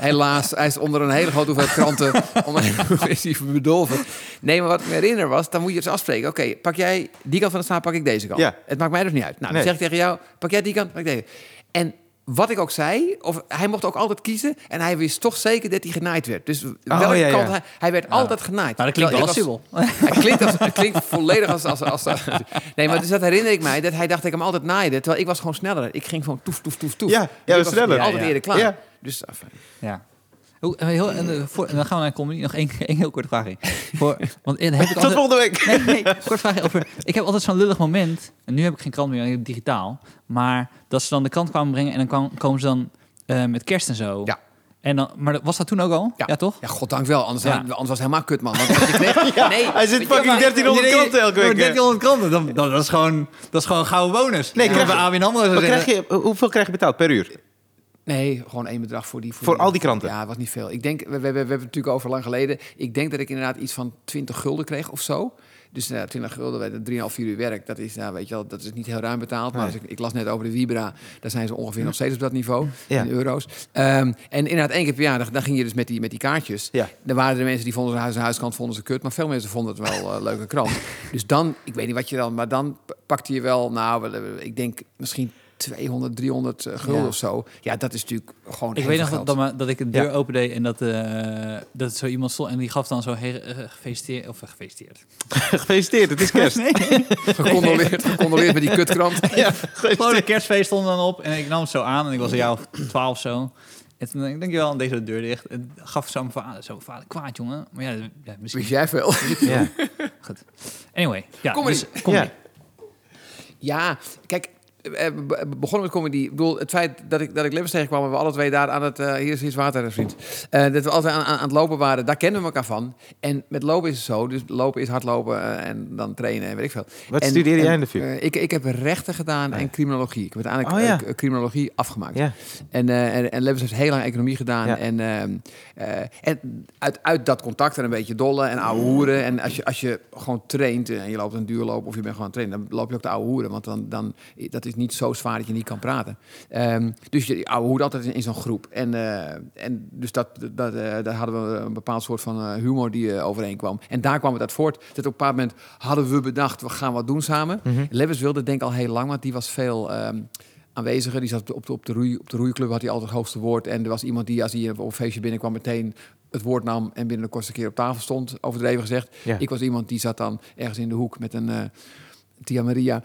Helaas, hij is onder een hele grote hoeveelheid kranten. Onder is hij bedolven. Nee, maar wat ik me herinner was, dan moet je dus afspreken. Oké, pak jij die kant van de straat, pak ik deze kant. Ja. Het maakt mij dus niet uit. Nou, Nee. dan zeg ik tegen jou, pak jij die kant, pak ik deze. En wat ik ook zei, of hij mocht ook altijd kiezen. En hij wist toch zeker dat hij genaaid werd. Dus welke Oh, ja. kant hij, hij werd altijd genaaid. Maar dat klinkt wel als Sibyl. hij klinkt, als, hij klinkt volledig als, als, als, Nee, maar dus dat herinner ik mij. Dat hij dacht dat ik hem altijd naaide. Terwijl ik was gewoon sneller. Ik ging gewoon toef, toef, toef, toef. Ja, Dus ja, was sneller. Altijd Ja, ja. eerder klaar. Ja. Dus, enfin. Ja. Hoe, eh, heel, en, eh, voor, en dan gaan we naar comedy. Nog één, één heel korte vraag. in. Voor, want eh, dan heb ik Tot volgende week. Nee, nee, kort vraagje over. Ik heb altijd zo'n lullig moment. En nu heb ik geen krant meer, ik heb digitaal. Maar dat ze dan de krant kwamen brengen en dan kwam, komen ze dan eh, met kerst en zo. Ja. En dan, maar was dat toen ook al? Ja. Ja, toch? Ja, goddank wel. Anders, Ja. anders was het helemaal kut, man. Want je kreeg, nee, Hij zit weet je, fucking maar- 1300 Nee, kranten elke week. hè. 1300 kranten, dan, dan, dat, is gewoon, dat is gewoon een gouden bonus. Nee, Ja. krijg bij ABN AMRO hoeveel krijg je betaald per uur? Nee, gewoon één bedrag voor die. Voor al die kranten? Ja, het was niet veel. Ik denk, we, we, we, we hebben het natuurlijk over lang geleden. Ik denk dat ik inderdaad iets van 20 gulden kreeg of zo. Dus uh, 20 gulden bij de 3,5, 4 uur werk. Dat is, nou, weet je wel, dat is niet heel ruim betaald. Maar Nee. als ik, ik las net over de Vibra. Daar zijn ze ongeveer nog steeds op dat niveau. Ja. In euro's. Ehm, en inderdaad, één keer per jaar, dan, ging je dus met die, met die kaartjes. Ja. Dan waren er mensen die vonden ze huis huiskant vonden ze kut. Maar veel mensen vonden het wel een leuke krant. Dus dan, ik weet niet wat je dan... Maar dan pakte je wel, nou, eh, ik denk misschien 200, 300 eh, gulden Ja. of zo. Ja, dat is natuurlijk gewoon Ik weet nog geld. dat, dat, ik de deur Ja. opende en dat, eh dat zo iemand stond en die gaf dan zo eh, gefeliciteerd of eh, gefeliciteerd. Gefeliciteerd, het is kerst. Nee, Gecondoleerd, gecondoleerd met die kutkrant. Ja, gewoon een kerstfeest stond dan op en ik nam het zo aan en ik was een jaar of twaalf zo. En toen denk ik wel, deed zo de deur dicht en gaf zo mijn vader, zo vader kwaad jongen. Maar ja, ja misschien. Wist jij veel? Ja. Goed. Anyway, ja. Comedy. Dus, comedy. Ja. Ja, kijk, begonnen met comedy. Ik bedoel, het feit dat ik, dat ik Lemmens tegenkwam... en we alle twee daar aan het... eh, hier is iets water, vriend. Eh, dat we altijd aan, aan, het lopen waren, daar kennen we elkaar van. En met lopen is het zo. Dus lopen is hardlopen eh, en dan trainen en weet ik veel. Wat En- studeerde jij in de VU? eh, ik, ik heb rechten gedaan Ah, en ja. criminologie. Ik heb uiteindelijk Oh, ja. eh, criminologie afgemaakt. Ja. En, eh en, en heeft heel lang economie gedaan. Ja. En, ehm, eh, en uit, uit dat contact en een beetje dollen en ouwe hoeren. En als je, als je gewoon traint en je loopt een duurloop of je bent gewoon aan het trainen, dan loop je ook de ouwe hoeren. Want dan, dan, dat is niet zo zwaar dat je niet kan praten. Ehm, dus je hoert altijd in, in zo'n groep. En, eh, en dus dat, dat, eh, daar hadden we een bepaald soort van eh, humor die eh, overeenkwam. En daar kwam het uit voort. Dat op een bepaald moment hadden we bedacht, we gaan wat doen samen. Lewis wilde denk ik al heel lang, want die was veel... ehm, aanweziger. Die zat op de, op, de roei, op de roeiclub, had hij altijd het hoogste woord. En er was iemand die, als hij op een feestje binnenkwam, meteen het woord nam en binnen de kortste keer op tafel stond, overdreven gezegd. Ja. Ik was iemand die zat dan ergens in de hoek met een, Tia Maria.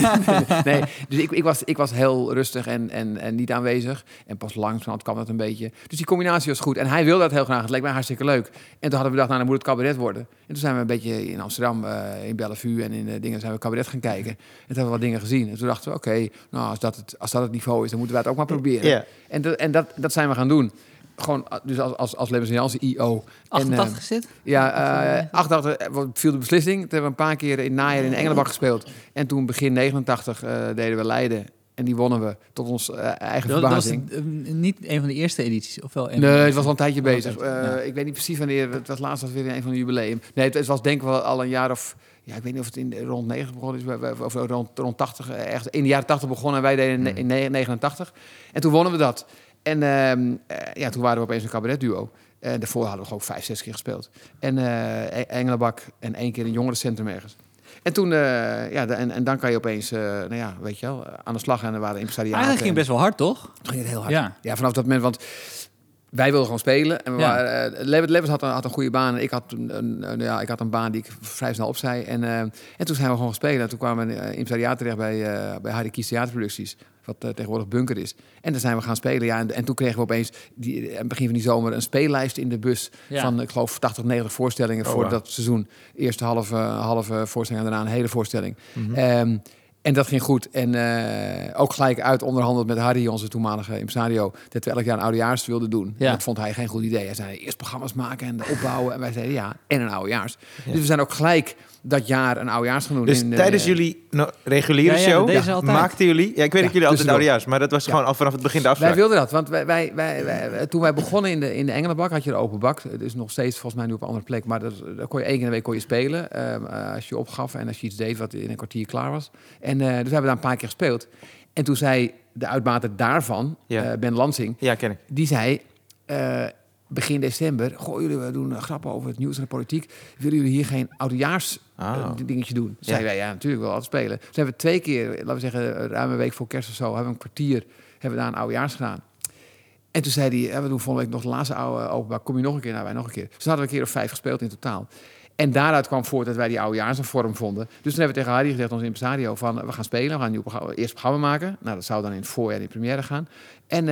nee, dus ik, ik, was, ik was heel rustig en, en, en niet aanwezig. En pas langzamerhand kwam dat een beetje. Dus die combinatie was goed. En hij wilde dat heel graag. Het leek mij hartstikke leuk. En toen hadden we gedacht, nou, dan moet het cabaret worden. En toen zijn we een beetje in Amsterdam, eh, in Bellevue en in de dingen zijn we cabaret gaan kijken. En toen hebben we wat dingen gezien. En toen dachten we, oké, nou, als dat, het, als dat het niveau is, dan moeten we het ook maar proberen. En, dat, en dat, dat zijn we gaan doen. Gewoon, dus als, als, als Lemmens Jansen, IO. En, eh, 88 zit? ja, eh 88 eh, wat viel de beslissing. Toen hebben we een paar keer in het najaar in Engelenbak gespeeld. En toen begin 89 eh, deden we Leiden. En die wonnen we tot ons eigen Dat, dat was verbazing. niet een van de eerste edities, of wel? een Nee, het was al een tijdje Oh, bezig. Eh, Ja. Ik weet niet precies wanneer. Het was laatst was weer een van de jubileum. Nee, het, het was denk ik wel al een jaar of... Ja, ik weet niet of het in de- rond 90 begonnen is. Of rond, rond 80. eh, Echt in de jaren 80 begonnen en wij deden in, in 89. En toen wonnen we dat. En ehm, eh, ja, toen waren we opeens een cabaretduo. En daarvoor hadden we gewoon vijf, zes keer gespeeld. En eh, E- Engelenbak en één keer een jongerencentrum ergens. En toen, eh, ja, en, en dan kan je opeens, nou ja, weet je wel, aan de slag. En er waren impresariaten. Eigenlijk ging het best wel hard, toch? Ging het heel hard. Ja. Ja, vanaf dat moment, want wij wilden gewoon spelen. En we Ja. waren, uh, had, een, had een goede baan. En ik had, een, een, ja, ik had een baan die ik vrij snel opzij. En, eh, en toen zijn we gewoon gespeeld. En toen kwamen we uh, in impresariaat terecht bij, eh bij Harry Kies Theaterproducties. Wat eh, tegenwoordig Bunker is. En daar zijn we gaan spelen. Ja, en, en toen kregen we opeens, die, aan het begin van die zomer, een speellijst in de bus. Ja. Van, ik geloof, 80, 90 voorstellingen Oh, voor dat seizoen. Eerste halve, halve voorstelling en daarna een hele voorstelling. Mhm. Ehm, en dat ging goed. En eh, ook gelijk uit onderhandeld met Harry, onze toenmalige impresario, dat we elk jaar een oudejaars wilden doen. Ja. En dat vond hij geen goed idee. Hij zei eerst programma's maken en opbouwen. En wij zeiden ja, en een oudejaars. Dus we zijn ook gelijk dat jaar een oudejaars gaan doen. Dus in, tijdens jullie no- reguliere Ja, ja, show maakten jullie... Ja, ik weet dat jullie altijd oudejaars, maar dat was Ja. gewoon al vanaf het begin de Wij afspraak. wilden dat, want wij, wij, wij, wij- toen wij begonnen in de, in de Engelenbak had je de open bak. Het is nog steeds volgens mij nu op een andere plek, maar dat, daar kon je één keer in de week kon je spelen. ehm, eh, als je opgaf en als je iets deed wat in een kwartier klaar was. En eh, dus we hebben daar een paar keer gespeeld. En toen zei de uitbater daarvan, Ja. eh, Ben Lansing, Ja, ken ik. die zei eh, begin december: Goh, jullie we doen grappen over het nieuws en de politiek. Willen jullie hier geen Ah. eh, dingetje doen? Zeiden wij ja, natuurlijk wel altijd spelen. Dus hebben we twee keer, laten we zeggen, ruim een week voor kerst of zo, hebben we een kwartier hebben we daar een oudejaars gedaan. En toen zei hij, ja, we doen volgende week nog de laatste oude openbaar. Kom je nog een keer? Nou, wij nog een keer. Dus hadden we een keer of vijf gespeeld in totaal. En daaruit kwam voort dat wij die oudejaars een vorm vonden. Dus toen hebben we tegen Harry gezegd, ons impresario, van we gaan spelen. We gaan een nieuw programma, eerst programma maken. Nou, dat zou dan in het voorjaar in première gaan. En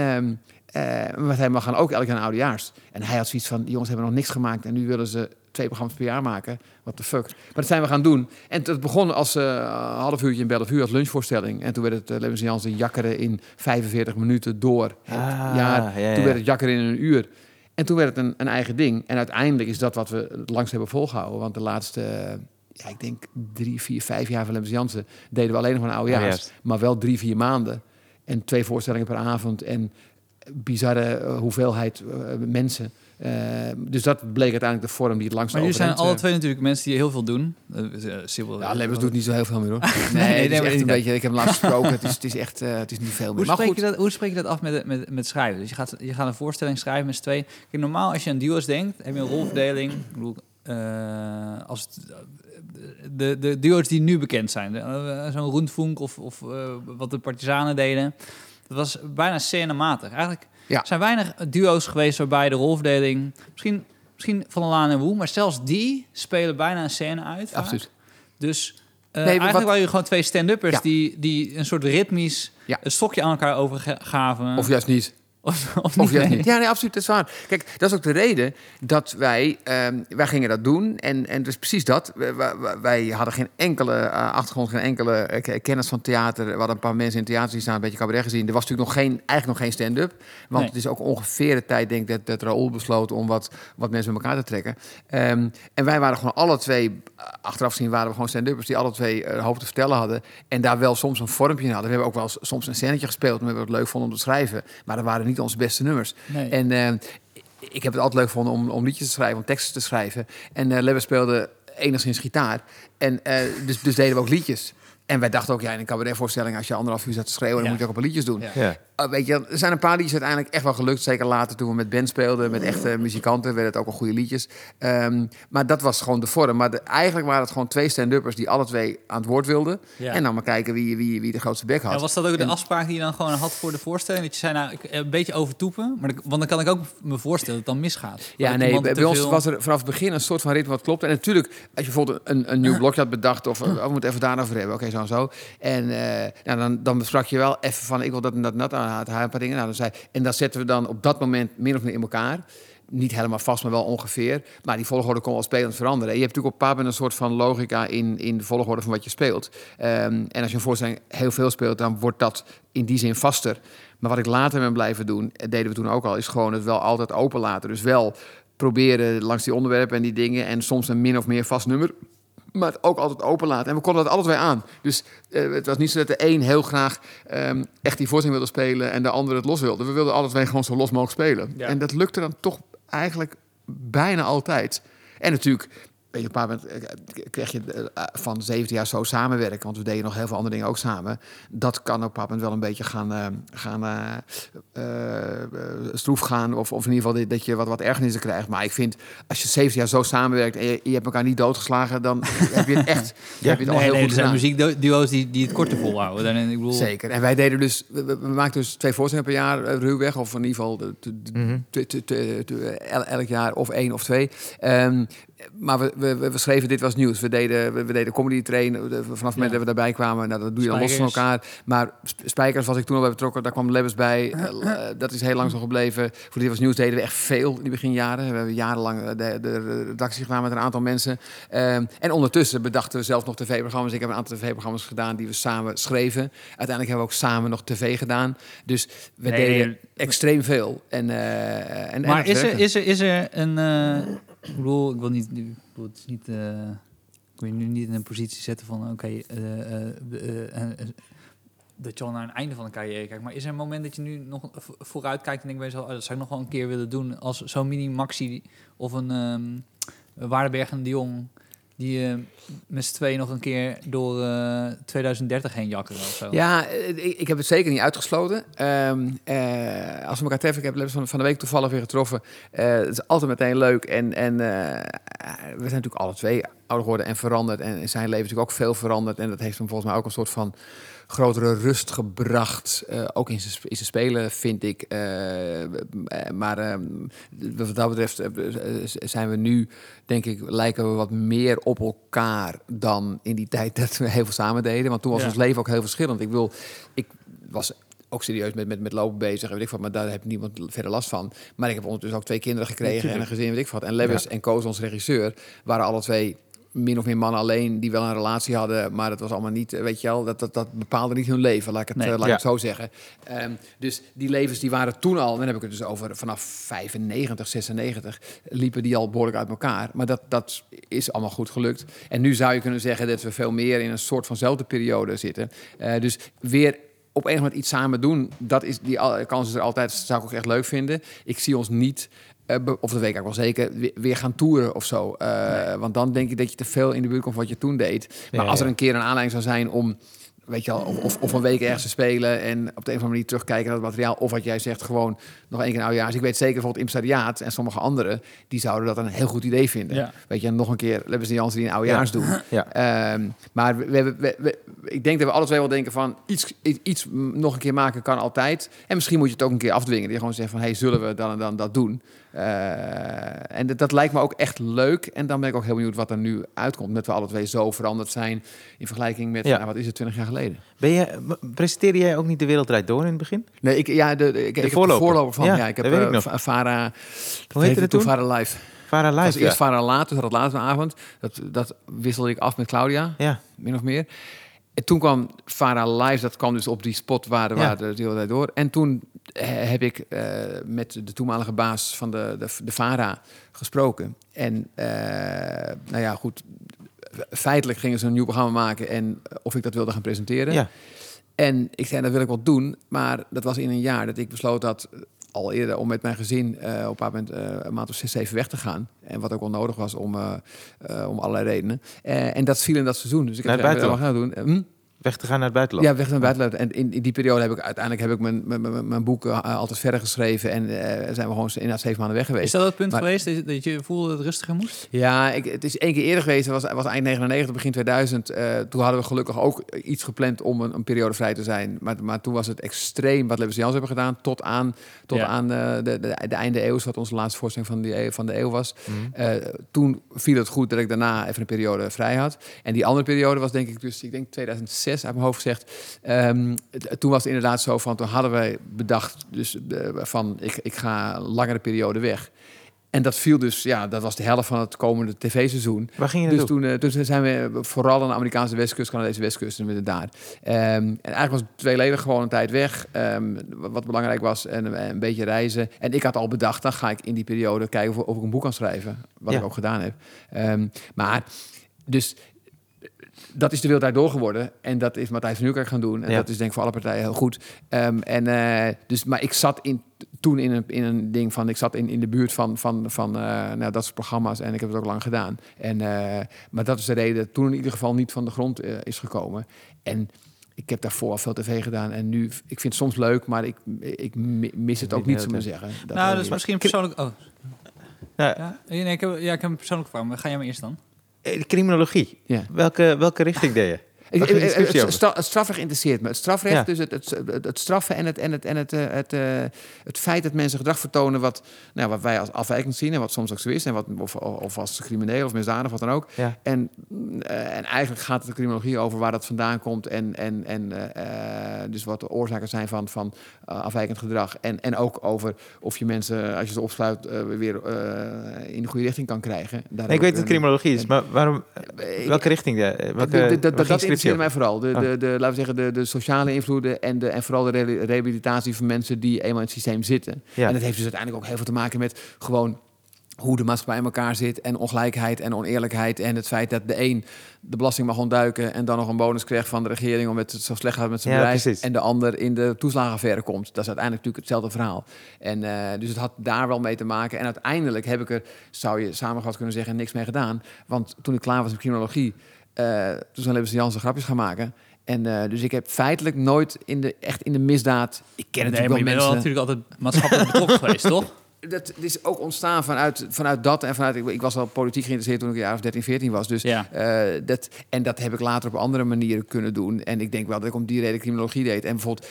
maar hij, we gaan ook elk jaar een oudejaars. En hij had zoiets van, die jongens hebben nog niks gemaakt. En nu willen ze twee programma's per jaar maken. What the fuck. Maar dat zijn we gaan doen. En het begon als eh, een half uurtje in Bellevue als lunchvoorstelling. En toen werd het uh, Lemmens en Jansen jakkeren in 45 minuten door het Ah, jaar. ja, ja. Toen werd het jakkeren in een uur. En toen werd het een, een eigen ding. En uiteindelijk is dat wat we het langst hebben volgehouden. Want de laatste, eh, ja, ik denk drie, vier, vijf jaar van Lemmens Jansen... deden we alleen nog een oudejaars. Oudejaars. Maar wel drie, vier maanden. En twee voorstellingen per avond. En bizarre eh, hoeveelheid eh, mensen. Eh, dus dat bleek uiteindelijk de vorm die het langst Maar jullie zijn alle eh, twee natuurlijk mensen die heel veel doen. Uh, Sibyl, Ja, Lemmens doet niet zo heel veel meer hoor. Nee, nee, een beetje. Ik heb hem laatst gesproken. Het is, het is echt, eh, het is niet veel meer. Hoe Maar spreek, goed, je dat, hoe spreek je dat af met, met, met schrijven? Dus je gaat, je gaat een voorstelling schrijven met z'n tweeën. Kijk, normaal als je aan duo's denkt, heb je een rolverdeling. Ik bedoel, eh, als het, de, de duo's die nu bekend zijn. Zo'n Roentvoenk of, of eh, wat de partisanen deden. Dat was bijna scenematig. Eigenlijk Ja. zijn weinig duo's geweest waarbij de rolverdeling... Misschien, misschien Van der Laan en Woe, maar zelfs die spelen bijna een scène uit. vaak. absoluut. Dus eh, Nee, eigenlijk waren je gewoon twee stand-uppers Ja. die, die een soort ritmisch Ja. een stokje aan elkaar overgaven. Of juist niet. Of, of Of niet. juist nee. niet. Ja, nee, absoluut. Dat is waar. Kijk, dat is ook de reden dat wij, ehm, wij gingen dat doen. En, en dus precies dat. Wij, wij- wij hadden geen enkele eh, achtergrond, geen enkele eh, kennis van theater. We hadden een paar mensen in theater die staan, een beetje cabaret gezien. Er was natuurlijk nog geen, eigenlijk nog geen stand-up. Want Nee. het is ook ongeveer de tijd, denk ik, dat, dat Raoul besloot om wat, wat mensen met elkaar te trekken. Ehm, en wij waren gewoon alle twee, eh, achteraf gezien waren we gewoon stand-uppers die alle twee een hoop te vertellen hadden. En daar wel soms een vormpje in hadden. We hebben ook wel soms een scènetje gespeeld, omdat we het leuk vonden om te schrijven. Maar dat waren niet onze beste nummers. Nee. En eh, ik heb het altijd leuk gevonden om, om liedjes te schrijven, om teksten te schrijven. En eh Lebbe speelde enigszins gitaar. En eh, dus, dus deden we ook liedjes. En wij dachten ook, ja, in een cabaretvoorstelling, als je anderhalf uur zat te schreeuwen, dan Ja. moet je ook op liedjes doen. Ja. Uh, weet je, er zijn een paar liedjes uiteindelijk echt wel gelukt. Zeker later toen we met band speelden, met echte muzikanten, werden het ook al goede liedjes. Um, maar dat was gewoon de vorm. Maar de, eigenlijk waren het gewoon twee stand-uppers die alle twee aan het woord wilden. Ja. En dan maar kijken wie, wie, wie de grootste bek had. Ja, was dat ook de afspraak die je dan gewoon had voor de voorstelling? Dat je zei, nou, ik, een beetje overtoepen. Maar want dan kan ik ook me voorstellen dat het dan misgaat. Ja, nee, bij ons veel- was er vanaf het begin een soort van ritme wat klopt. En natuurlijk, als je bijvoorbeeld een, een nieuw blokje had bedacht... of eh, oh, we moeten even daarover hebben, oké, zo en zo. En eh, nou, dan, dan besprak je wel even van... ik wil dat en dat en dat aan het een paar dingen. Nou, dan zei, en dat zetten we dan op dat moment min of meer in elkaar. Niet helemaal vast, maar wel ongeveer. Maar die volgorde kon wel spelend veranderen. En je hebt natuurlijk op een een soort van logica... in, in de volgorde van wat je speelt. Ehm, en als je een voorstelling heel veel speelt... dan wordt dat in die zin vaster. Maar wat ik later ben blijven doen, eh, deden we toen ook al, is gewoon het wel altijd open laten. Dus wel proberen langs die onderwerpen en die dingen en soms een min of meer vast nummer. Maar het ook altijd open laten. En we konden dat alle twee aan. Dus eh, het was niet zo dat de een heel graag ehm, echt die voorstelling wilde spelen en de ander het los wilde. We wilden alle twee gewoon zo los mogelijk spelen. Ja. En dat lukte dan toch eigenlijk bijna altijd. En natuurlijk, weet je, op een moment eh, kreeg je eh, van 17 jaar zo samenwerken. Want we deden nog heel veel andere dingen ook samen. Dat kan op een bepaald moment wel een beetje gaan, eh, gaan eh, eh, eh, stroef gaan. Of, of in ieder geval dat- dat je wat, wat ergernissen krijgt. Maar ik vind, als je 17 jaar zo samenwerkt en je, je hebt elkaar niet doodgeslagen, dan heb je het echt Ja. heb je het al Nee, heel nee, goed er zijn muziekduo's die, die het korter volhouden. Dan, ik bedoel, Zeker. En wij deden dus, we, we- maakten dus twee voorstellingen per jaar ruwweg, of in ieder geval de, de- de- Mhm. elk jaar of één of twee. Ehm, maar we, we, schreven dit was nieuws. We deden, we, we deden comedy train. De- Vanaf het moment dat we daarbij kwamen, nou, dat doe je dan los van elkaar. Maar Sp- Spijkers was ik toen al bij betrokken. Daar kwam Lebbers bij. Eh, eh, dat is heel lang zo gebleven. Voor dit was nieuws deden we echt veel in die beginjaren. We hebben jarenlang eh, de, de redactie gedaan met een aantal mensen. Ehm, en ondertussen bedachten we zelfs nog tv-programma's. Ik heb een aantal tv-programma's gedaan die we samen schreven. Uiteindelijk hebben we ook samen nog tv gedaan. Dus we Nee, deden nee. extreem veel. En, eh, en, maar is er, is, er, is er een... ik bedoel, ik wil niet... Ik het niet... eh, ik wil je nu niet in een positie zetten van... Oké, eh, eh, dat je al naar een einde van een carrière kijkt. Maar is er een moment dat je nu nog vo- vooruit kijkt en denkt bij jezelf... Oh, dat zou ik nog wel een keer willen doen als zo'n mini-maxi of een ehm Waardenberg en de Jong... die eh, met z'n tweeën nog een keer door eh, 2030 heen jakkeren of zo. Ja, eh, ik, heb het zeker niet uitgesloten. Ehm, eh, als we elkaar treffen, ik heb van, de week toevallig weer getroffen. Eh, het is altijd meteen leuk. En, en eh, we zijn natuurlijk alle twee ouder geworden en veranderd. En zijn leven natuurlijk ook veel veranderd. En dat heeft hem volgens mij ook een soort van grotere rust gebracht. eh, ook in zijn in zijn spelen, vind ik. Eh, maar ehm, wat dat betreft zijn we nu, denk ik, lijken we wat meer op elkaar dan in die tijd dat we heel veel samen deden. Want toen was Ja. ons leven ook heel verschillend. Ik wil, ik was ook serieus met, met, met lopen bezig en weet ik wat, maar daar heb niemand verder last van. Maar ik heb ondertussen ook twee kinderen gekregen en een gezin, weet ik wat. En Lebbes en Koos, onze regisseur, waren alle twee min of meer mannen alleen die wel een relatie hadden, maar dat was allemaal niet, eh, weet je wel, dat, dat, dat bepaalde niet hun leven, laat ik het, Nee. eh, laat ik het zo zeggen. Ehm, dus die levens die waren toen al, en dan heb ik het dus over vanaf 95, 96, liepen die al behoorlijk uit elkaar. Maar dat, dat is allemaal goed gelukt. En nu zou je kunnen zeggen dat we veel meer in een soort vanzelfde periode zitten. Eh, dus weer op een moment iets samen doen, dat is die kans is er altijd. Dat zou ik ook echt leuk vinden. Ik zie ons niet. Of dat weet ik eigenlijk wel zeker, weer- weer gaan toeren of zo. Eh, Want dan denk ik dat je te veel in de buurt komt van wat je toen deed. Maar Ja, als er een keer een aanleiding zou zijn om, weet je wel, of, of, een week ergens te spelen en op de een of andere manier terugkijken naar het materiaal, of wat jij zegt, gewoon nog één keer een oudejaars. Ik weet zeker bijvoorbeeld Imstariaat en sommige anderen, die zouden dat een heel goed idee vinden. Ja. Weet je, en nog een keer Lebbers en Jansen die een oudejaars doen. Ja. Ehm, maar we, we, we- we- ik denk dat we alle twee wel denken van iets, iets, iets nog een keer maken kan altijd. En misschien moet je het ook een keer afdwingen. Die gewoon zegt van hey, zullen we dan en dan dat doen? Eh, en dat, dat lijkt me ook echt leuk. En dan ben ik ook heel benieuwd wat er nu uitkomt. Omdat we alle twee zo veranderd zijn in vergelijking met, Ja. nou, wat is het, 20 jaar geleden? Ben je, presenteerde jij ook niet de Wereldrijd Door in het begin? Nee, ik, ja, de, de- ik, ik heb de voorloper van. Ja, Ja, ik heb dat ik eh, Vara. Hoe heette het toen? Vara Live. Vara Het was Live, eerst ja. Vara Laat, dus het laatste avond. Dat, dat wisselde ik af met Claudia. Ja, min of meer. En toen kwam Vara Live, dat kwam dus op die spot waar, de- Ja. waar de hele tijd door. En toen eh, heb ik eh, met de toenmalige baas van de, de, gesproken. En eh, nou ja, goed, feitelijk gingen ze een nieuw programma maken en of ik dat wilde gaan presenteren. ja. En ik zei, dat wil ik wel doen. Maar dat was in een jaar dat ik besloot dat al eerder om met mijn gezin eh, op een moment eh, een maand of zes, zeven weg te gaan. En wat ook wel nodig was om, eh, om allerlei redenen. En dat viel in dat seizoen. Dus ik heb het wat gaan doen? Weg te gaan naar het buitenland. Ja, weg naar het buitenland. En in, in die periode heb ik uiteindelijk heb ik mijn, mijn, mijn, mijn boek eh, altijd verder geschreven. En eh, zijn we gewoon inderdaad zeven maanden weg geweest. Is dat het punt Maar- geweest dat je- dat voelde dat het rustiger moest? Ja, ik, het is één keer eerder geweest. Het was, was eind 99, begin 2000. Eh, toen hadden we gelukkig ook iets gepland om een, een periode vrij te zijn. Maar, maar toen was het extreem wat Lebbes Jans hebben gedaan. Tot aan, tot Ja. aan eh, de, de, de einde eeuw, wat onze laatste voorstelling van, die, van de eeuw was. Mhm. Eh, toen viel het goed dat ik daarna even een periode vrij had. En die andere periode was denk ik dus, ik denk 2006 uit mijn hoofd gezegd. Ehm, toen was het inderdaad zo van, toen hadden wij bedacht dus, eh, van ik, ik ga een langere periode weg. En dat viel dus, ja, dat was de helft van het komende tv-seizoen. Waar ging je Dus toen, toen zijn we vooral aan de Amerikaanse westkust, Canadese westkust en we daar. Ehm, en eigenlijk was het tweeledig gewoon een tijd weg. Ehm, wat belangrijk was, en een beetje reizen. En ik had al bedacht, dan ga ik in die periode kijken of, of ik een boek kan schrijven. Wat Ja. ik ook gedaan heb. Maar, dus dat is de wereld daardoor geworden. En dat is Matthijs van Nieuwkerk gaan doen. En Ja. dat is denk ik voor alle partijen heel goed. Ehm, en, eh, dus, maar ik zat in, toen in een, in een ding van... Ik zat in, in de buurt van, van, van eh, nou, dat soort programma's. En ik heb het ook lang gedaan. En, eh, maar dat is de reden dat toen in ieder geval niet van de grond is gekomen. En ik heb daarvoor al veel tv gedaan. En nu, ik vind het soms leuk, maar ik, ik mi- mis het ook niet, we wat zeggen. Dat nou, dat is misschien persoonlijk... Oh, Ja, ja. Nee, ik heb, ja, ik heb een persoonlijke vraag, maar ga jij maar eerst dan? Eh, criminologie. Ja. Welke, welke richting deed je? Ik, het, over? stra- het strafrecht interesseert me. Het strafrecht, Ja. dus het, het, het, het straffen en, het, en, het, en het, eh, het, eh, het feit dat mensen gedrag vertonen wat, nou, wat wij als afwijkend zien en wat soms ook zo is, en wat, of, of als crimineel of misdadig, wat dan ook. Ja. En, eh, en eigenlijk gaat de criminologie over waar dat vandaan komt en, en, en dus wat de oorzaken zijn van, van afwijkend gedrag. En, en ook over of je mensen, als je ze opsluit, weer in de goede richting kan krijgen. Daar Nee, ik weet dat criminologie is, maar waarom, welke richting? Welke, dat, dat scriptie interesseert mij vooral. De, Oh. de, de, laten we zeggen, de, de sociale invloeden en, de, en vooral de re- rehabilitatie van mensen die eenmaal in het systeem zitten. Ja. En dat heeft dus uiteindelijk ook heel veel te maken met gewoon hoe de maatschappij in elkaar zit en ongelijkheid en oneerlijkheid en het feit dat de een de belasting mag ontduiken en dan nog een bonus krijgt van de regering omdat het zo slecht gaat met zijn Ja, bedrijf precies. en de ander in de toeslagenaffaire komt. Dat is uiteindelijk natuurlijk hetzelfde verhaal. En eh, dus het had daar wel mee te maken. En uiteindelijk heb ik er, zou je samengevat kunnen zeggen, niks mee gedaan. Want toen ik klaar was met criminologie, toen zijn Lebbes Jansen grapjes gaan maken. En eh, dus ik heb feitelijk nooit in de, echt in de misdaad. Ik ken Nee, natuurlijk maar je bent natuurlijk altijd maatschappelijk betrokken geweest, toch? Dat is ook ontstaan vanuit, vanuit dat en vanuit. Ik, ik was al politiek geïnteresseerd toen ik jaar of 13, 14 was. Dus Ja. eh, dat, en dat heb ik later op andere manieren kunnen doen. En ik denk wel dat ik om die reden criminologie deed. En bijvoorbeeld,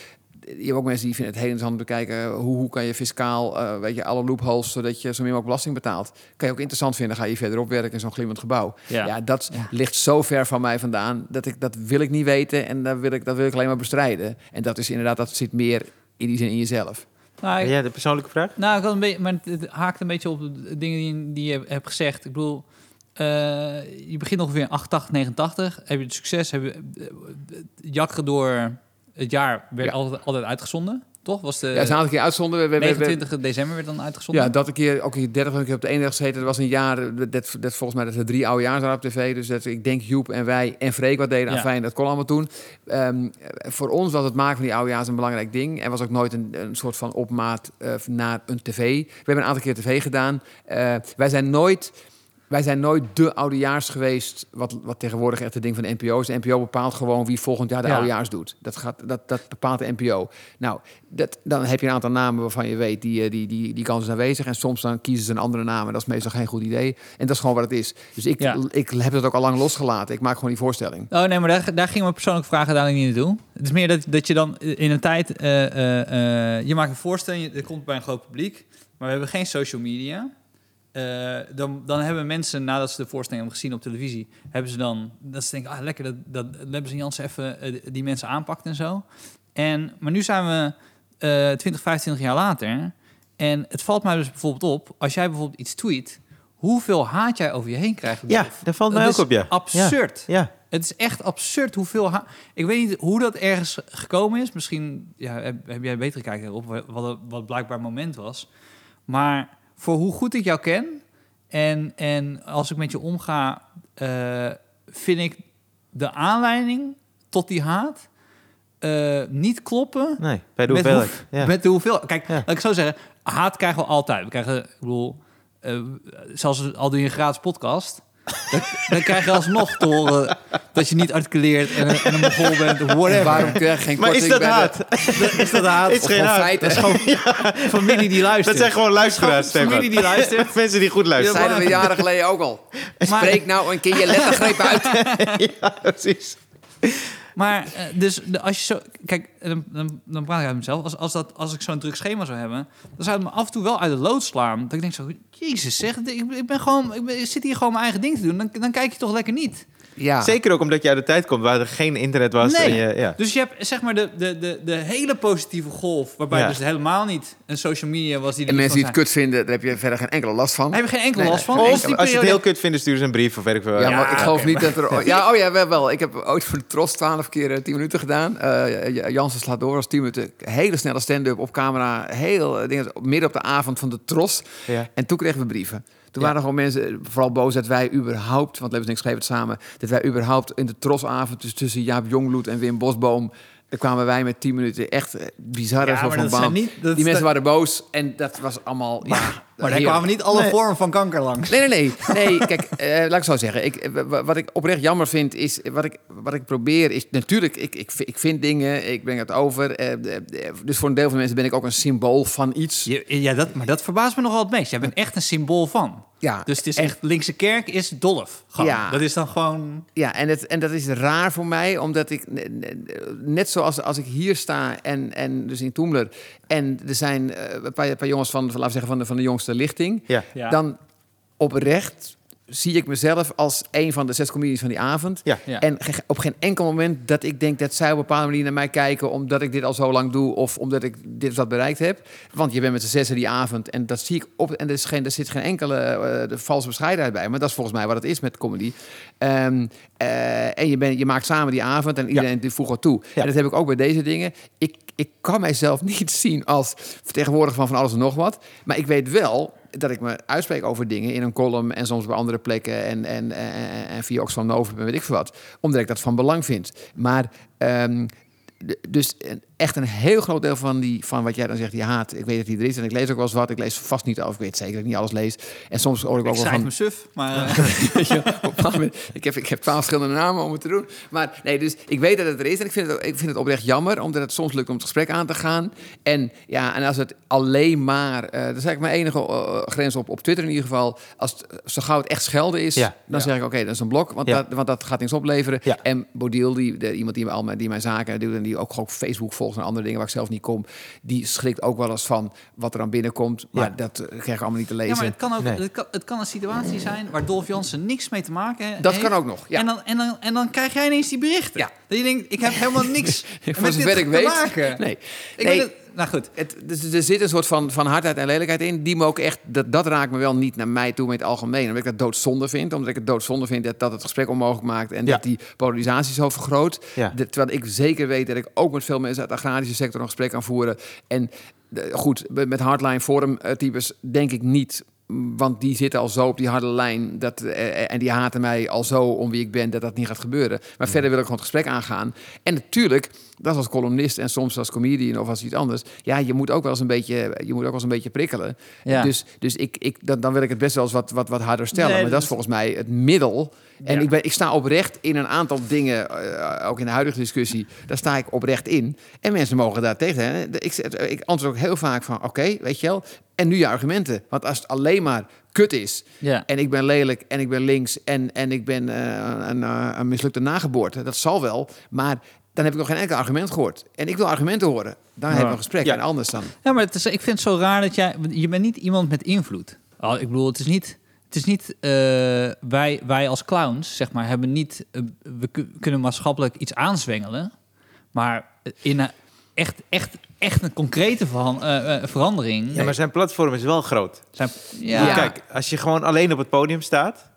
je hebt ook mensen die vinden het heel interessant om te bekijken hoe, hoe kan je fiscaal, eh, weet je, alle loopholes, zodat je zo min mogelijk belasting betaalt. Kan je ook interessant vinden. Ga je verderop werken in zo'n glimmend gebouw. Ja. Ja, dat Ja. ligt zo ver van mij vandaan dat ik dat wil ik niet weten en dat wil ik, dat wil ik alleen maar bestrijden. En dat is inderdaad, dat zit meer in die zin in jezelf. Nou, ik- Ja, de persoonlijke vraag? Nou, ik had een beetje, maar het- haakt een beetje op de dingen die, die je hebt gezegd. Ik bedoel, eh, je begint ongeveer in 88, 89. Heb je het succes, heb je jakkeren door het jaar werd Ja. altijd, altijd uitgezonden, toch? Was de ja, een aantal keer uitzonden. We, we, we- we- 29 december werd dan uitgezonden. Ja, dat een keer, ook een keer 30 keer op de 31 gezeten. Dat was een jaar, dat, dat, volgens mij dat er drie oude jaar waren op tv. Dus dat, ik denk Joep en wij en Freek wat deden. Ja. Fijn, dat kon allemaal toen. Ehm, voor ons was het maken van die oude jaar een belangrijk ding. Er was ook nooit een, een soort van opmaat eh, naar een tv. We hebben een aantal keer tv gedaan. Eh, wij zijn nooit... Wij zijn nooit de oudejaars geweest, wat, wat tegenwoordig echt het ding van de NPO is. De NPO bepaalt gewoon wie volgend jaar de Ja. oudejaars doet. Dat, gaat, dat, dat bepaalt de NPO. Nou, dat, dan heb je een aantal namen waarvan je weet, die, eh, die, die, die kans is aanwezig. En soms dan kiezen ze een andere naam en dat is meestal geen goed idee. En dat is gewoon wat het is. Dus ik, Ja. ik heb het ook al lang losgelaten. Ik maak gewoon die voorstelling. Oh nee, maar daar, daar ging mijn persoonlijke vraag uiteindelijk niet naartoe. Het is meer dat, dat je dan in een tijd... eh, eh, eh, je maakt een voorstelling, je- komt bij een groot publiek... maar we hebben geen social media. Eh, dan, dan hebben mensen, nadat ze de voorstelling hebben gezien op televisie... hebben ze dan... dat ze denken, ah lekker, dat, dat Lebbes en Jansen even eh, die mensen aanpakt en zo. En, maar nu zijn we eh 20, 25 jaar later... en het valt mij dus bijvoorbeeld op... als jij bijvoorbeeld iets tweet... hoeveel haat jij over je heen krijgt. Ja, dat valt mij Dat ook op, ja. Absurd. Ja, Het is echt absurd hoeveel... ha- Ik weet niet hoe dat ergens gekomen is. Misschien ja, heb, heb jij beter gekeken erop, wat, wat blijkbaar moment was. Maar voor hoe goed ik jou ken... en, en als ik met je omga... eh, vind ik de aanleiding tot die haat... eh, niet kloppen nee, bij de met, hoeveelheid. hoe- Ja. met de hoeveel. Kijk, Ja. laat ik zo zeggen. Haat krijgen we altijd. We krijgen, ik bedoel, eh, zelfs al doe je een gratis podcast. Dan krijg je alsnog te horen dat je niet articuleert en, een- en een mogol bent of En whatever. waarom krijg je geen Maar is korting dat bij de- haat? Is dat haat? Is Of geen gewoon haat. feiten? Dat is gewoon familie die luistert. Dat zijn gewoon luisteraars, familie die luistert. Mensen die goed Dat luisteren. zeiden we jaren geleden ook al. Spreek nou een keer je lettergreep uit. Ja, precies. Maar eh, dus als je zo... Kijk, dan, dan, dan praat ik uit mezelf. Als, als, dat, als ik zo'n druk schema zou hebben... dan zou het me af en toe wel uit de lood slaan. Dat ik denk zo... Jezus zeg, ik, ik ben gewoon... Ik, ben- ik zit hier gewoon mijn eigen ding te doen. Dan, dan kijk je toch lekker niet. Ja. Zeker ook omdat je uit de tijd komt waar er geen internet was. Nee. En je, ja. Dus je hebt zeg maar de, de, de, de hele positieve golf... waarbij Ja. dus helemaal niet een social media was die... En niet mensen die het kut vinden, daar heb je verder geen enkele last van. Daar heb je geen enkel Nee, last van. Als je het heel kut vindt, stuur ze een brief of weet ik veel. Ja, maar ik geloof niet dat er... Ja, oh ja, wel, wel. Ik heb ooit voor de Tros 12 keer eh, 10 minuten gedaan. Eh Jansen slaat door als 10 minuten. Hele snelle stand-up op camera. Heel eh, dingen, midden op de avond van de Tros. Ja. En toen kregen we brieven. Toen Ja. waren er gewoon mensen vooral boos dat wij überhaupt... want Levens schreven het samen... dat wij überhaupt in de Trosavond... dus tussen Jaap Jongbloed en Wim Bosboom... kwamen wij met 10 minuten echt eh, bizarre Ja, van dat- Die mensen waren boos en dat was allemaal... Ja, Maar daar kwamen niet alle Nee. vormen van kanker langs. Nee, nee, nee. nee kijk, eh, laat ik zo zeggen. Ik, eh, wa- wat ik oprecht jammer vind, is... Wat ik, wat ik probeer, is... Natuurlijk, ik, ik, ik vind dingen, ik breng het over. eh, de- de- dus voor een deel van mensen ben ik ook een symbool van iets. Ja, dat, maar dat verbaast me nogal het meest. Jij bent echt een symbool van. Ja, Dus het is echt, linkse kerk is dolf. Ja. Dat is dan gewoon... Ja, en, het, en dat is raar voor mij, omdat ik... ne- ne- Net zoals als ik hier sta en, en dus in Toemler... en er zijn een, paar, een paar jongens van, van, laten we zeggen, van de, van de jongste lichting... Ja. Ja. dan oprecht zie ik mezelf als een van de zes comedies van die avond. Ja. Ja. En op geen enkel moment dat ik denk dat zij op een bepaalde manier naar mij kijken... omdat ik dit al zo lang doe of omdat ik dit of dat bereikt heb. Want je bent met z'n zessen die avond en dat zie ik op... en er, is geen, er zit geen enkele eh, de valse bescheidenheid bij. Maar dat is volgens mij wat het is met comedy. Ehm, eh, en je, bent je maakt samen die avond en iedereen die voegt wat toe. Ja. En dat heb ik ook bij deze dingen. Ik, ik kan mijzelf niet zien als vertegenwoordiger van van alles en nog wat. Maar ik weet wel dat ik me uitspreek over dingen in een column en soms bij andere plekken en, en, en, en via Oxfam Novum en weet ik veel wat. Omdat ik dat van belang vind. Maar ehm, dus een- echt een heel groot deel van, die, van wat jij dan zegt, die haat. Ik weet dat die er is en ik lees ook wel eens wat. Ik lees vast niet over. Ik weet zeker dat ik niet alles lees. En soms hoor ik ook wel schrijf van... me suf, maar... eh, ik, heb, ik heb twaalf verschillende namen om het te doen. Maar nee, dus ik weet dat het er is. En ik vind het, ik vind het oprecht jammer, omdat het soms lukt om het gesprek aan te gaan. En ja, en als het alleen maar... eh dat is eigenlijk mijn enige eh, grens op, op Twitter in ieder geval. Als het, zo gauw het echt schelden is, Ja. dan zeg ik oké, dat is een blok. Want, Ja. dat, want dat gaat niks opleveren. Ja. En Bodil, die, de, iemand die, al mijn, die mijn zaken doet... en die ook gewoon op Facebook volgt en andere dingen waar ik zelf niet kom... die schrikt ook wel eens van wat er aan binnenkomt. Maar Ja. dat eh, krijg ik allemaal niet te lezen. Ja, maar het kan ook Nee. het kan, het kan een situatie zijn waar Dolph Jansen niks mee te maken heeft. Dat kan ook nog, ja. En, dan, en, dan, en dan krijg jij ineens die berichten. Ja. Dat je denkt, ik heb helemaal niks Voor met dit ik te weet. maken. Nee. Ik Nee. Nou goed. Het, dus er zit een soort van, van hardheid en lelijkheid in. Die me ook echt, dat, dat raakt me wel niet naar mij toe met het algemeen. Omdat ik dat doodzonde vind. Omdat ik het doodzonde vind dat dat het gesprek onmogelijk maakt. En Ja. dat die polarisatie zo vergroot. Ja. De- terwijl ik zeker weet dat ik ook met veel mensen uit de agrarische sector een gesprek kan voeren. En goed, met met hardline forum eh, types denk ik niet. Want die zitten al zo op die harde lijn. Dat, eh, en die haten mij al zo om wie ik ben, dat dat niet gaat gebeuren. Maar verder wil ik gewoon het gesprek aangaan. En natuurlijk, dat is als columnist en soms als comedian of als iets anders. Ja, je moet ook wel eens een beetje, je moet ook wel eens een beetje prikkelen. Ja. Dus, dus ik, ik, dan, dan wil ik het best wel eens wat, wat, wat harder stellen. Nee, maar dat is volgens mij het middel. En Ja. ik, ben, ik sta oprecht in een aantal dingen, eh, ook in de huidige discussie, daar sta ik oprecht in. En mensen mogen daar tegen. Hè. Ik, ik antwoord ook heel vaak van, oké, weet je wel. En nu je argumenten. Want als het alleen maar kut is, Ja. en ik ben lelijk en ik ben links en, en ik ben eh, een, eh, een mislukte nageboorte, dat zal wel. Maar dan heb ik nog geen enkel argument gehoord. En ik wil argumenten horen. Dan hebben we een gesprek. Ja. En anders dan. Ja, maar het is, ik vind het zo raar dat jij... Je bent niet iemand met invloed. Oh, ik bedoel, het is niet... Het is niet... eh, wij, wij als clowns, zeg maar, hebben niet... we ku- kunnen maatschappelijk iets aanzwengelen. Maar in een echt, echt, echt een concrete verhan- eh, eh, verandering... Ja, maar zijn platform is wel groot. zijn, Ja. ja, Kijk, als je gewoon alleen op het podium staat...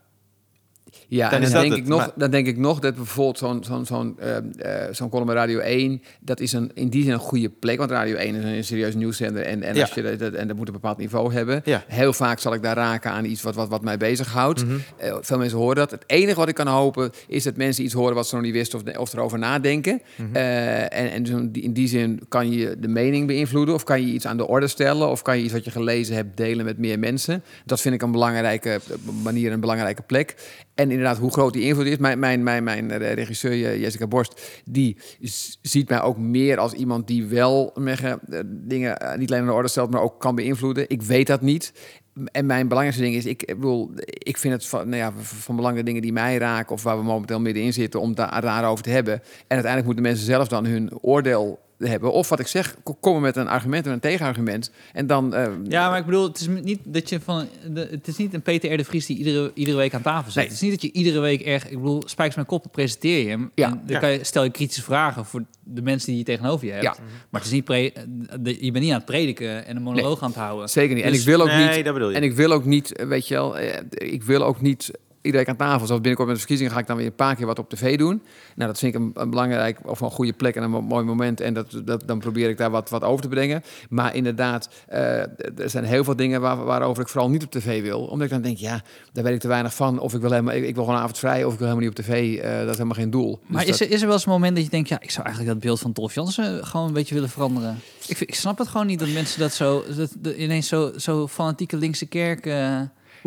Ja, Dan en dan denk, het, ik nog, maar- dan denk ik nog dat bijvoorbeeld zo'n zo'n zo'n eh, eh, zo'n column bij Radio 1... dat is een, in die zin een goede plek. Want Radio 1 is een serieus nieuwszender. En, en, Ja. als je dat, en dat moet een bepaald niveau hebben. Ja. Heel vaak zal ik daar raken aan iets wat, wat, wat mij bezighoudt. Eh, veel mensen horen dat. Het enige wat ik kan hopen is dat mensen iets horen wat ze nog niet wisten... of, of erover nadenken. Mhm. Eh, en en in die- in die zin kan je de mening beïnvloeden... of kan je iets aan de orde stellen... of kan je iets wat je gelezen hebt delen met meer mensen. Dat vind ik een belangrijke manier, een belangrijke plek. En inderdaad, hoe groot die invloed is. Mijn, mijn, mijn, mijn eh, regisseur eh, Jessica Borst, die ziet mij ook meer als iemand die wel eh, dingen niet alleen aan de orde stelt, maar ook kan beïnvloeden. Ik weet dat niet. En mijn belangrijkste ding is, ik ik bedoel, ik vind het van, nou ja, van belang de dingen die mij raken of waar we momenteel middenin zitten, om daar daarover te hebben. En uiteindelijk moeten mensen zelf dan hun oordeel hebben. Of wat ik zeg, ko- komen met een argument en een tegenargument. En dan. eh, Ja, maar ik bedoel, het is niet dat je van. De, het is niet een Peter R. de Vries die iedere, iedere week aan tafel zit. Nee. Het is niet dat je iedere week erg. Ik bedoel, spijkers mijn kop presenteer je hem. Ja. En dan Ja. kan je, stel je kritische vragen voor de mensen die je tegenover je hebt. Ja. Maar het is niet pre, de- je bent niet aan het prediken en een monoloog aan het houden. Zeker niet. En Dus- ik wil ook nee, niet. dat bedoel je. En ik wil ook niet, eh, weet je wel, eh, ik wil ook niet iedere week aan tafel. Zoals binnenkort met de verkiezingen ga ik dan weer een paar keer wat op tv doen. Nou, dat vind ik een, een belangrijk of een goede plek en een mo- mooi moment. En dat, dat, dan probeer ik daar wat, wat over te brengen. Maar inderdaad, eh, er zijn heel veel dingen waar, waarover ik vooral niet op tv wil. Omdat ik dan denk, ja, daar weet ik te weinig van. Of ik wil helemaal, ik, ik wil gewoon avond vrij, of ik wil helemaal niet op tv. Eh, dat is helemaal geen doel. Maar Dus is er, is er wel eens een moment dat je denkt, ja, ik zou eigenlijk dat beeld van Dolph Jansen gewoon een beetje willen veranderen? Ik, ik snap het gewoon niet dat mensen dat zo, dat, dat ineens zo, zo fanatieke linkse kerk. eh,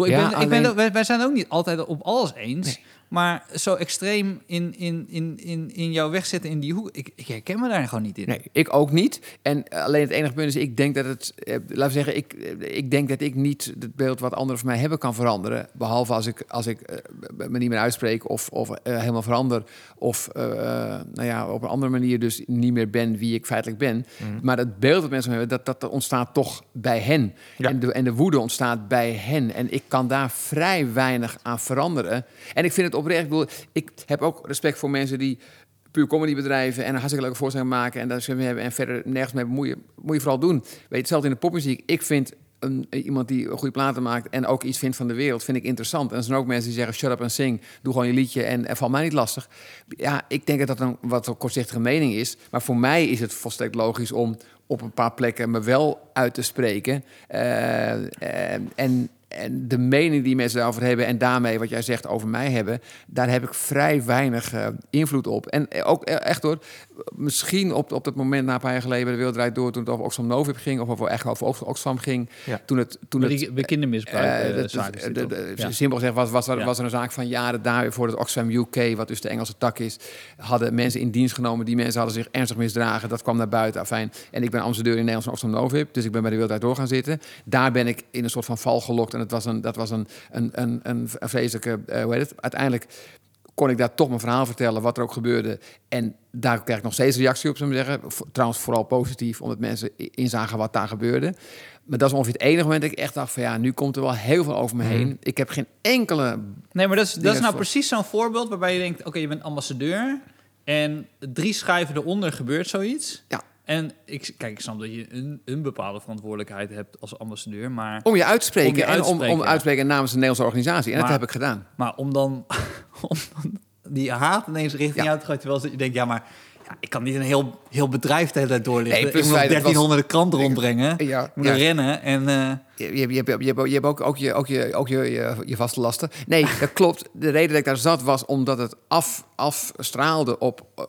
ik Ja, ben, ik ben, wij zijn ook niet altijd op alles eens. Maar zo extreem in, in, in, in, in jouw wegzetten in die hoek, ik, ik herken me daar gewoon niet in. Nee, ik ook niet. En alleen het enige punt is, ik denk dat het, eh, laten we zeggen, ik, eh, ik denk dat ik niet het beeld wat anderen van mij hebben kan veranderen. Behalve als ik, als ik eh, me niet meer uitspreek of, of helemaal verander. Of nou ja, op een andere manier dus niet meer ben wie ik feitelijk ben. Maar het beeld dat mensen hebben, dat, dat ontstaat toch bij hen. Ja. En, de, en de woede ontstaat bij hen. En ik kan daar vrij weinig aan veranderen. En ik vind het oprecht, ik, ik heb ook respect voor mensen die puur comedybedrijven en een hartstikke leuke voorstelling maken en daar ze hebben en verder nergens mee. Moet je vooral doen. Weet je, hetzelfde in de popmuziek. Ik vind een, iemand die goede platen maakt en ook iets vindt van de wereld, vind ik interessant. En er zijn ook mensen die zeggen, shut up en sing, doe gewoon je liedje en, en val mij niet lastig. Ja, ik denk dat dat een wat kortzichtige mening is, maar voor mij is het volstrekt logisch om op een paar plekken me wel uit te spreken. Eh, en, en de mening die mensen daarover hebben en daarmee wat jij zegt over mij hebben, daar heb ik vrij weinig eh, invloed op. En eh, ook eh, echt hoor, misschien op, op dat moment na een paar jaar geleden bij de Wereld Draait Door, toen het over Oxfam Novib ging, of over, echt over Ox- Oxfam ging, Ja. toen het... Toen het bij kindermisbruik. eh, eh, dit de- toch? de- Ja. Simpel gezegd was, was, er, was er een zaak van jaren daarvoor dat Oxfam UK, wat dus de Engelse tak is, hadden mensen in dienst genomen. Die mensen hadden zich ernstig misdragen. Dat kwam naar buiten. Afijn. En ik ben ambassadeur in Nederland van Oxfam Novib. Dus ik ben bij de Wereld Draait Door gaan zitten. Daar ben ik in een soort van val gelokt. En het was een, dat was een, een, een, een, vreselijke... eh, hoe heet het? Uiteindelijk kon ik daar toch mijn verhaal vertellen, wat er ook gebeurde. En daar krijg ik nog steeds reactie op, zullen we zeggen. Trouwens, vooral positief, omdat mensen inzagen wat daar gebeurde. Maar dat is ongeveer het enige moment dat ik echt dacht van... ja, nu komt er wel heel veel over me heen. Ik heb geen enkele... Nee, maar dat is, dat is nou voor- precies zo'n voorbeeld waarbij je denkt: oké, je bent ambassadeur. En drie schijven eronder gebeurt zoiets. Ja. En ik, kijk, ik snap dat je een, een bepaalde verantwoordelijkheid hebt als ambassadeur. Maar, Om je uit te spreken. Om je en te om, om uit te spreken namens een Nederlandse organisatie. En Maar- dat heb ik gedaan. maar om dan om dan die haat ineens richting Ja. jou te gooien. Terwijl je denkt: ja, maar ja, ik kan niet een heel, heel bedrijf de hele tijd doorlichten. Nee, ik moet nog het feit, het was- 1300 kranten rondbrengen. Ja, moet ja. rennen. En eh, Je, je, je, hebt- je, hebt- je hebt ook, ook, je, ook, je, ook je, je, je vaste lasten. Nee, dat klopt. De reden dat ik daar zat was omdat het af, afstraalde op eh,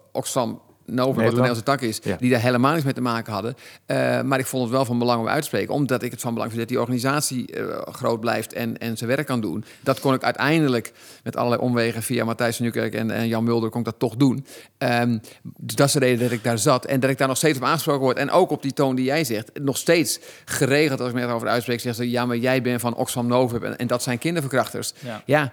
Oxfam Nova, wat de Nederland. Nederlandse tak is, Ja. die daar helemaal niets mee te maken hadden. Eh, maar ik vond het wel van belang om uit te spreken, omdat ik het van belang vind dat die organisatie eh, groot blijft en, en zijn werk kan doen. Dat kon ik uiteindelijk met allerlei omwegen via Matthijs van Nieuwkerk en, en Jan Mulder kon ik dat toch doen. Ehm, dus dat is de reden dat ik daar zat en dat ik daar nog steeds op aangesproken word. En ook op die toon die jij zegt, nog steeds geregeld als ik me erover uitspreek, zeggen ze ja, maar jij bent van Oxfam Novib en, en dat zijn kinderverkrachters. ja. Ja,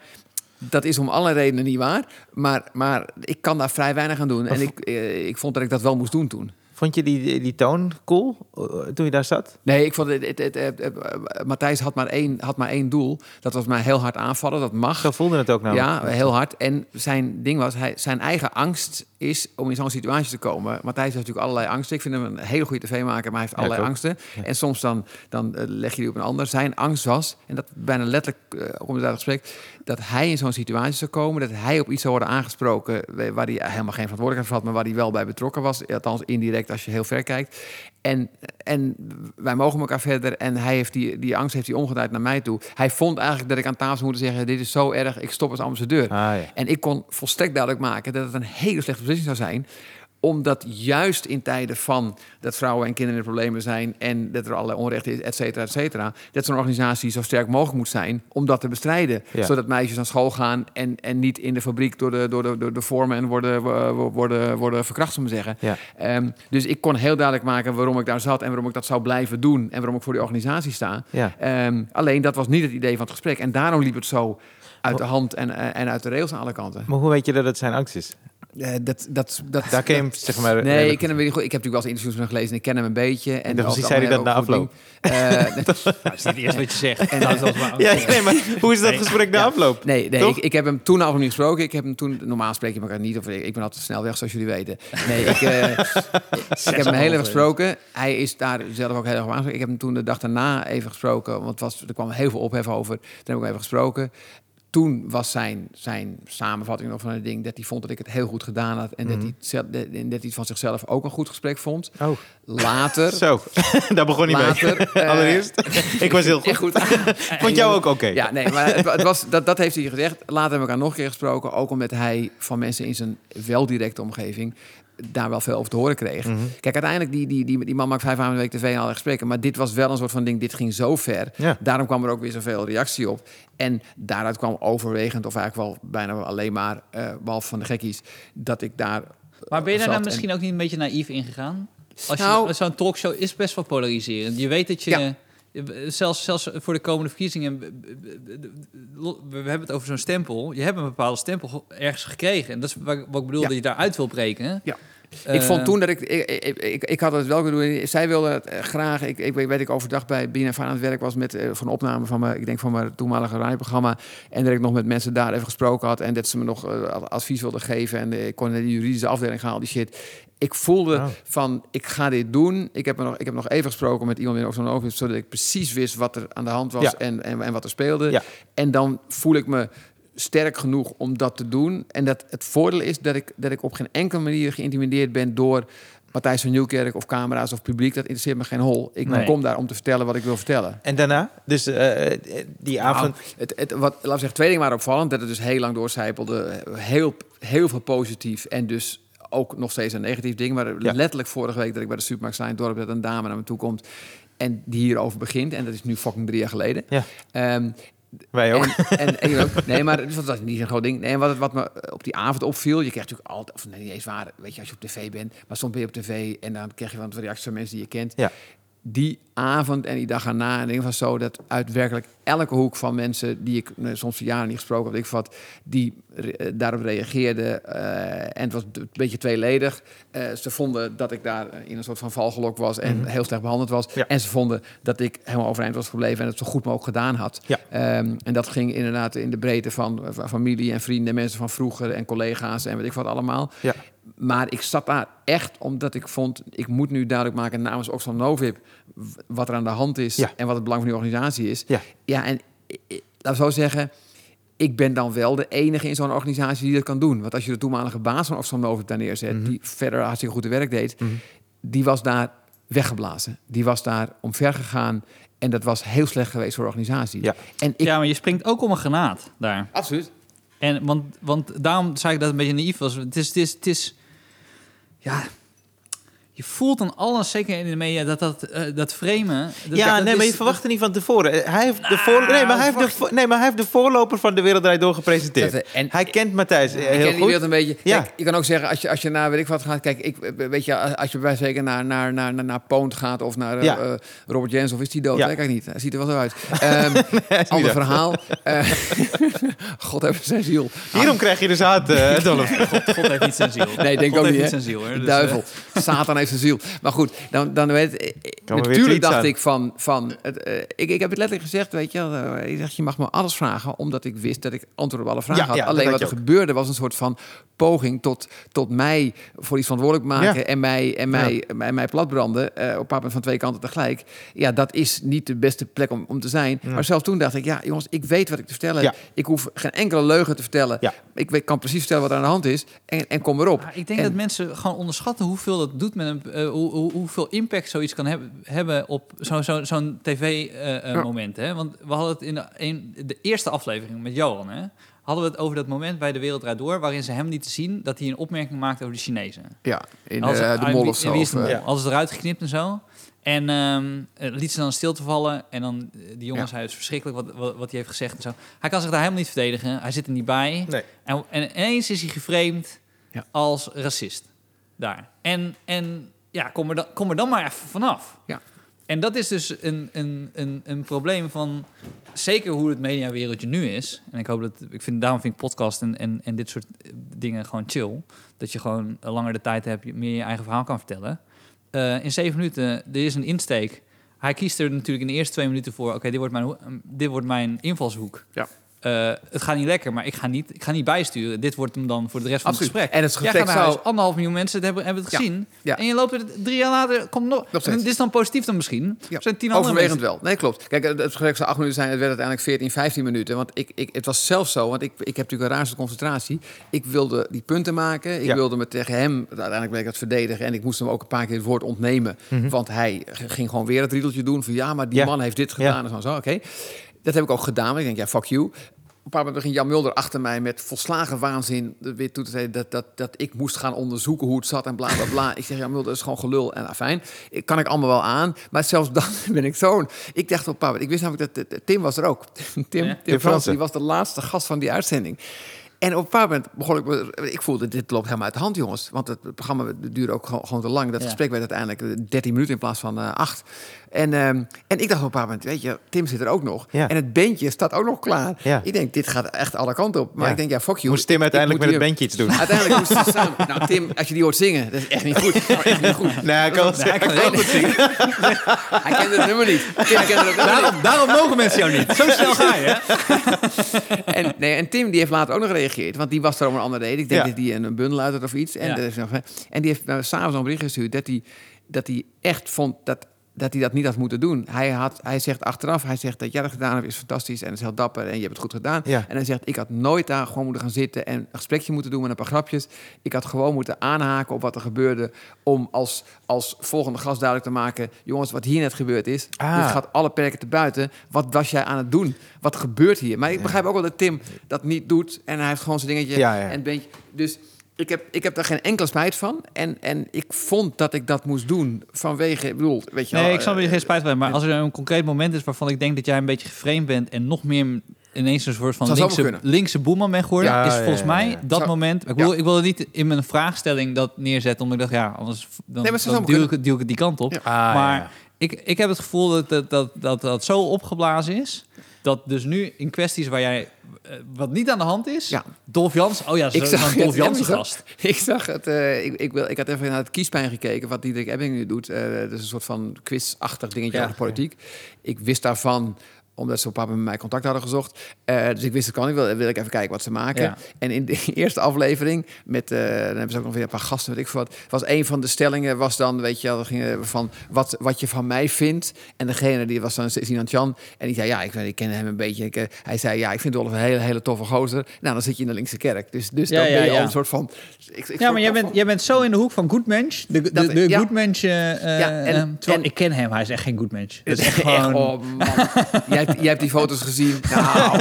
dat is om alle redenen niet waar. Maar, maar ik kan daar vrij weinig aan doen. En ik, eh, ik vond dat ik dat wel moest doen toen. Vond je die, die, toon cool eh, toen je daar zat? Nee, ik vond het, het, het, het- het- eh, Matthijs had maar, één, had maar één doel. Dat was mij heel hard aanvallen. Dat mag. Zo voelde het ook nou. Ja, heel hard. En zijn ding was, hij, zijn eigen angst is om in zo'n situatie te komen. Matthijs heeft natuurlijk allerlei angsten. Ik vind hem een hele goede tv-maker, maar hij heeft allerlei angsten. En soms dan, dan eh, leg je die op een ander. Zijn angst was, en dat bijna letterlijk eh, op een gesprek, dat hij in zo'n situatie zou komen, dat hij op iets zou worden aangesproken wa- waar hij helemaal geen verantwoordelijkheid voor had, maar waar hij wel bij betrokken was. Althans, indirect als je heel ver kijkt. En, en wij mogen elkaar verder. En hij heeft die, die angst heeft hij omgedraaid naar mij toe. Hij vond eigenlijk dat ik aan tafel zou moeten zeggen: Dit is zo erg, ik stop als ambassadeur. Ah, ja. En ik kon volstrekt duidelijk maken dat het een hele slechte beslissing zou zijn omdat juist in tijden van dat vrouwen en kinderen in problemen zijn en dat er allerlei onrecht is, et cetera, et cetera, dat zo'n organisatie zo sterk mogelijk moet zijn om dat te bestrijden. Ja. Zodat meisjes naar school gaan en, en niet in de fabriek door de, door de, door de vormen worden, wo- worden, worden verkracht, zullen we zeggen. Ja. Ehm, dus ik kon heel duidelijk maken waarom ik daar zat en waarom ik dat zou blijven doen en waarom ik voor die organisatie sta. Ja. Ehm, alleen dat was niet het idee van het gesprek. En daarom liep het zo uit de hand en, en uit de rails aan alle kanten. Maar hoe weet je dat het zijn angst is? Eh, dat, dat, dat, Daar ken je hem, zeg maar... Nee, ik ken hem weer niet goed. Ik heb natuurlijk wel eens interviews hem gelezen en ik ken hem een beetje. En het zei hij dat na ding. Eh, Nou, dat is niet eerst wat je zegt. En- dat is maar- Ja, nee, maar hoe is dat gesprek na afloop? nee, nee ik, ik heb hem toen over niet gesproken. Ik heb hem toen, normaal spreek je elkaar niet, of ik, ik ben altijd snel weg, zoals jullie weten. Nee, ik, eh, ik heb hem heel even gesproken. Hij is daar zelf ook heel erg op aangesproken. Ik heb hem toen de dag daarna even gesproken, want het was, er kwam heel veel ophef over. Toen heb ik hem even gesproken. Toen was zijn, zijn samenvatting nog van het ding dat hij vond dat ik het heel goed gedaan had. En dat, hij, het dat dat hij van zichzelf ook een goed gesprek vond. Oh, Later. zo. Daar begon hij mee. Later, eh, Allereerst. ik was heel goed. goed. Vond jou ook oké? Ja, nee, maar het, het was, dat, dat heeft hij gezegd. Later hebben we elkaar nog een keer gesproken. Ook omdat hij van mensen in zijn wel directe omgeving daar wel veel over te horen kreeg. Mhm. Kijk, uiteindelijk, die, die, die, die man maakt vijf aan de week tv en allerlei gesprekken. Maar dit was wel een soort van ding, dit ging zo ver. Ja. Daarom kwam er ook weer zoveel reactie op. En daaruit kwam overwegend, of eigenlijk wel bijna alleen maar, eh behalve van de gekkies, dat ik daar... Maar ben je daar zat nou en- misschien ook niet een beetje naïef ingegaan? Als je, Nou- Zo'n talkshow is best wel polariserend. Je weet dat je... Ja. Zelfs, zelfs voor de komende verkiezingen... We hebben het over zo'n stempel. Je hebt een bepaalde stempel ergens gekregen. En dat is wat, wat ik bedoel, Ja. dat je daaruit wil breken. Ja. Eh, ik vond toen dat ik, ik, ik, ik, ik had het wel kunnen doen. Zij wilde het eh, graag. Ik, ik weet ik overdag bij BNF aan het werk was met eh, van opname van mijn, ik denk van mijn toenmalige radioprogramma. En dat ik nog met mensen daar even gesproken had en dat ze me nog eh, advies wilden geven. En eh, ik kon naar de juridische afdeling gaan, al die shit. Ik voelde van, ik ga dit doen. Ik heb, nog, ik heb nog even gesproken met iemand in over, zodat ik precies wist wat er aan de hand was Ja. en, en, en wat er speelde. Ja. En dan voel ik me sterk genoeg om dat te doen. En dat het voordeel is dat ik, dat ik op geen enkele manier geïntimideerd ben door Matthijs van Nieuwkerk of camera's of publiek. Dat interesseert me geen hol. Ik Nee. kom daar om te vertellen wat ik wil vertellen. En daarna? Dus eh, die avond... Nou, het, het, wat, laten we zeggen, twee dingen waren opvallend. Dat het dus heel lang doorcijpelde. Heel, heel veel positief en dus ook nog steeds een negatief ding. Maar Ja. letterlijk vorige week dat ik bij de supermarkt sta in het dorp... dat een dame naar me toe komt en die hierover begint. En dat is nu fucking drie jaar geleden. Ja. Ehm, Wij ook. en, en, ook. Nee, maar dus dat was niet zo'n groot ding. Nee, en wat, het- wat me op die avond opviel, je krijgt natuurlijk altijd, of nee, niet eens waar, weet je, als je op tv bent, maar soms ben je op tv en dan krijg je wat reacties van mensen die je kent. Ja. Die avond en die dag erna, en ik was zo dat uit werkelijk elke hoek van mensen die ik eh, soms jaren niet gesproken heb, ik wat, die eh, daarop reageerden. eh, en het was een beetje tweeledig. Ze vonden dat ik daar in een soort van valgelok was en heel slecht behandeld was. Ja. En ze vonden dat ik helemaal overeind was gebleven en het zo goed mogelijk gedaan had. Ja. Ehm, en dat ging inderdaad in de breedte van, van familie en vrienden, mensen van vroeger en collega's en weet ik wat allemaal. Ja. Maar ik zat daar echt omdat ik vond, ik moet nu duidelijk maken namens Oxfam Novib wat er aan de hand is Ja. en wat het belang van die organisatie is. Ja. ja en we zo zeggen, ik ben dan wel de enige in zo'n organisatie die dat kan doen. Want als je de toenmalige baas van Oxfam Novib daar neerzet, Mhm. die verder hartstikke goed werk deed, die was daar weggeblazen. Die was daar omver gegaan en dat was heel slecht geweest voor de organisatie. Ja. En ik, Ja, maar je springt ook om een granaat daar. absoluut. En, want, want daarom zei ik dat het een beetje naïef was. Het is, het is, het is ja, je voelt dan alles, zeker in de media, dat dat, eh, dat framen... Dat, Ja, dat nee, maar je verwacht het niet van tevoren. Eh, Hij heeft, de, voor, nee, maar hij heeft de, vo- nee, maar hij heeft de voorloper van de Wereld Draait Door gepresenteerd. Dat, en- hij kent Matthijs eh, Ik heel ken die goed. wereld een beetje. Ja. Kijk, je kan ook zeggen, als je, als je naar weet ik wat gaat, kijk, ik, weet je, als je bij zeker naar, naar, naar, naar, naar Poont gaat of naar Ja. Robert Jens of is die dood? Ja. Eigenlijk niet. Hij ziet er wel zo uit. Ehm ander verhaal. Eh, God heeft zijn ziel. Hierom krijg je dus haat, eh Dolph. God heeft niet zijn ziel. Nee, ik denk God ook heeft niet. zijn ziel. Hoor. De Dus, duivel. Satan heeft zijn ziel. Maar goed, dan, dan weet Natuurlijk dacht aan. ik van... van het, eh, ik, ik heb het letterlijk gezegd, weet je wel. eh, ik zeg, je mag me alles vragen, omdat ik wist dat ik antwoord op alle vragen Ja, had. ja, Alleen wat er ook. gebeurde was een soort van poging tot, tot mij voor iets verantwoordelijk maken... Ja. en mij, en mij, mij, mij platbranden eh, op een paar moment van twee kanten tegelijk. Ja, dat is niet de beste plek om, om te zijn. Maar zelfs toen dacht ik, ja jongens, ik weet wat ik te vertellen. Ja. Ik hoef geen enkele leugen te vertellen. Ja. Ik weet, kan precies vertellen wat er aan de hand is en, en kom erop. Maar ik denk En- dat mensen gewoon onderschatten hoeveel dat doet met een, eh, hoe, hoe, hoeveel impact zoiets kan hebben, hebben op zo- zo- zo'n Ja. tv-moment. hè? Want we hadden het in de, een, de eerste aflevering met Johan, hè, hadden we het over dat moment bij De Wereld Draait Door, waarin ze hem lieten zien dat hij een opmerking maakte over de Chinezen. Ja, in eh, de mol of zo. Eh, Ja. Hadden ze eruit geknipt en zo. En ehm, eh, liet ze dan stil te vallen. En dan, eh, die jongen Ja. zei, het is verschrikkelijk wat, wat, wat hij heeft gezegd en zo. Hij kan zich daar helemaal niet verdedigen. Hij zit er niet bij. Nee. En, en ineens is hij geframed Ja. als racist. Daar. En, en ja, kom er, dan, kom er dan maar even vanaf. Ja. En dat is dus een, een, een, een probleem van... Zeker hoe het mediawereldje nu is. En ik hoop dat... Ik vind, daarom vind ik podcast en, en, en dit soort dingen gewoon chill. Dat je gewoon langer de tijd hebt... je meer je eigen verhaal kan vertellen. Eh, in zeven minuten, er is een insteek. Hij kiest er natuurlijk in de eerste twee minuten voor... Oké, dit, wordt mijn dit wordt mijn invalshoek. Ja. Eh, het gaat niet lekker, maar ik ga niet, ik ga niet bijsturen. Dit wordt hem dan voor de rest van Absoluut. het gesprek. En het Jij gesprek gaat naar zou- anderhalf miljoen mensen hebben, hebben het gezien. Ja. En je loopt er drie jaar later, komt nog. Nog dit is dan positief dan misschien. Ja. Zijn tien Overwegend wel. Nee, klopt. Kijk, het gesprek zou acht minuten zijn. Het werd uiteindelijk 14, 15 minuten. Want ik, ik, het was zelfs zo, want ik, ik heb natuurlijk een raarste concentratie. Ik wilde die punten maken. Ik Ja. wilde me tegen hem, uiteindelijk ben ik het verdedigen. En ik moest hem ook een paar keer het woord ontnemen. Want hij ging gewoon weer het riedeltje doen. Van ja, maar die Mhm. Man heeft dit gedaan. En zo, zo. Oké. Dat heb ik ook gedaan. Ik denk, ja, fuck you. Een paar moment begint Jan Mulder achter mij met volslagen waanzin weer toe te zeggen dat, dat, dat ik moest gaan onderzoeken hoe het zat en bla bla bla. Ik zeg, Jan Mulder, dat is gewoon gelul en afijn. Ik kan ik allemaal wel aan, maar zelfs dan ben ik zo'n. Ik dacht op een paar moment, ik wist namelijk dat Tim was er ook. Tim, Tim, Ja. Tim Tim Frans, die was de laatste gast van die uitzending. En op een paar moment begon ik, ik voelde, dit loopt helemaal uit de hand, jongens. Want het programma duurde ook gewoon, te lang. Dat Ja. gesprek werd uiteindelijk eh, 13 minuten in plaats van eh 8. En, ehm, en ik dacht op een paar moment, weet je, Tim zit er ook nog. Ja. En het bandje staat ook nog klaar. Ja. Ik denk, dit gaat echt alle kanten op. Maar Ja. ik denk, ja, fuck you. Moest Tim uiteindelijk moet met het bandje iets doen? Uiteindelijk moesten ze samen. Nou, Tim, als je die hoort zingen, dat is echt niet goed. Dat is echt niet goed. Nee, hij kan het Nee, hij kan heel goed zingen. Hij kende het nummer niet. Tim kende het nummer niet. Daarom, daarom mogen mensen jou niet. Zo snel ga je, hè? En, nee, en Tim die heeft later ook nog gereageerd. Want die was er om een ander reden. Ik denk Ja. dat hij een bundel uit had of iets. En, Ja. dat is nog- en die heeft me s'avonds een bericht gestuurd... dat hij, dat hij echt vond dat, dat hij dat niet had moeten doen. Hij, had, hij zegt achteraf, hij zegt dat jij dat gedaan hebt is fantastisch... en is heel dapper en je hebt het goed gedaan. Ja. En hij zegt, ik had nooit daar gewoon moeten gaan zitten... en een gesprekje moeten doen met een paar grapjes. Ik had gewoon moeten aanhaken op wat er gebeurde... om als, als volgende gast duidelijk te maken... jongens, wat hier net gebeurd is... Ah. dit gaat alle perken te buiten. Wat was jij aan het doen? Wat gebeurt hier? Maar ik begrijp ook wel dat Tim dat niet doet. En hij heeft gewoon zijn dingetje. Ja, ja. En een beetje, dus ik heb, ik heb daar geen enkele spijt van. En, en ik vond dat ik dat moest doen vanwege... Ik bedoel, weet je wel, Nee, ik snap eh, je geen spijt van. Maar als er een concreet moment is waarvan ik denk dat jij een beetje geframed bent... en nog meer ineens een soort van linkse, kunnen. linkse boeman bent geworden... Ja, is ja, volgens ja, mij dat Zou- moment... Ik wil, ik wil het niet in mijn vraagstelling dat neerzetten... omdat ik dacht, ja, anders dan, Nee, dan duw, ik, duw ik het die kant op. Ja. Ah, maar ja. Ik, ik heb het gevoel dat dat, dat, dat dat zo opgeblazen is... dat dus nu in kwesties waar jij... eh, wat niet aan de hand is... Ja. Dolf Jans... Oh ja, zo Ik zag Dolf Jans ja, gast. Ik zag het. eh, ik, ik, wil, ik had even naar het kiespijn gekeken, wat Diederik Ebbing nu doet. Eh dat is een soort van quizachtig dingetje Ja. over politiek. Ik wist daarvan omdat ze op een moment met mij contact hadden gezocht. Eh, dus ik wist het kan. Ik wil, wil ik even kijken wat ze maken. Ja. En in de eerste aflevering met, eh, dan hebben ze ook nog weer een paar gasten, weet ik veel wat. Was een van de stellingen was dan, weet je, wel, dat ging van wat, wat je van mij vindt. En degene die was dan Sinan Chan. En die zei, ja, ik, ik ken hem een beetje. Ik, eh, hij zei, ja, ik vind Dolph een hele, hele toffe gozer. Nou, dan zit je in de linkse kerk. Dus, dus Ja, dan ben je ja. al een soort van. Ik, ik Ja, maar jij bent, jij bent zo in de hoek van good mensch. De, de, Dat- de ja. good mensch. Ja, en- ik ken hem, hij is echt geen good mensch. Dat is echt Echt, gewoon... oh man. jij, hebt, jij hebt die foto's gezien. Nou,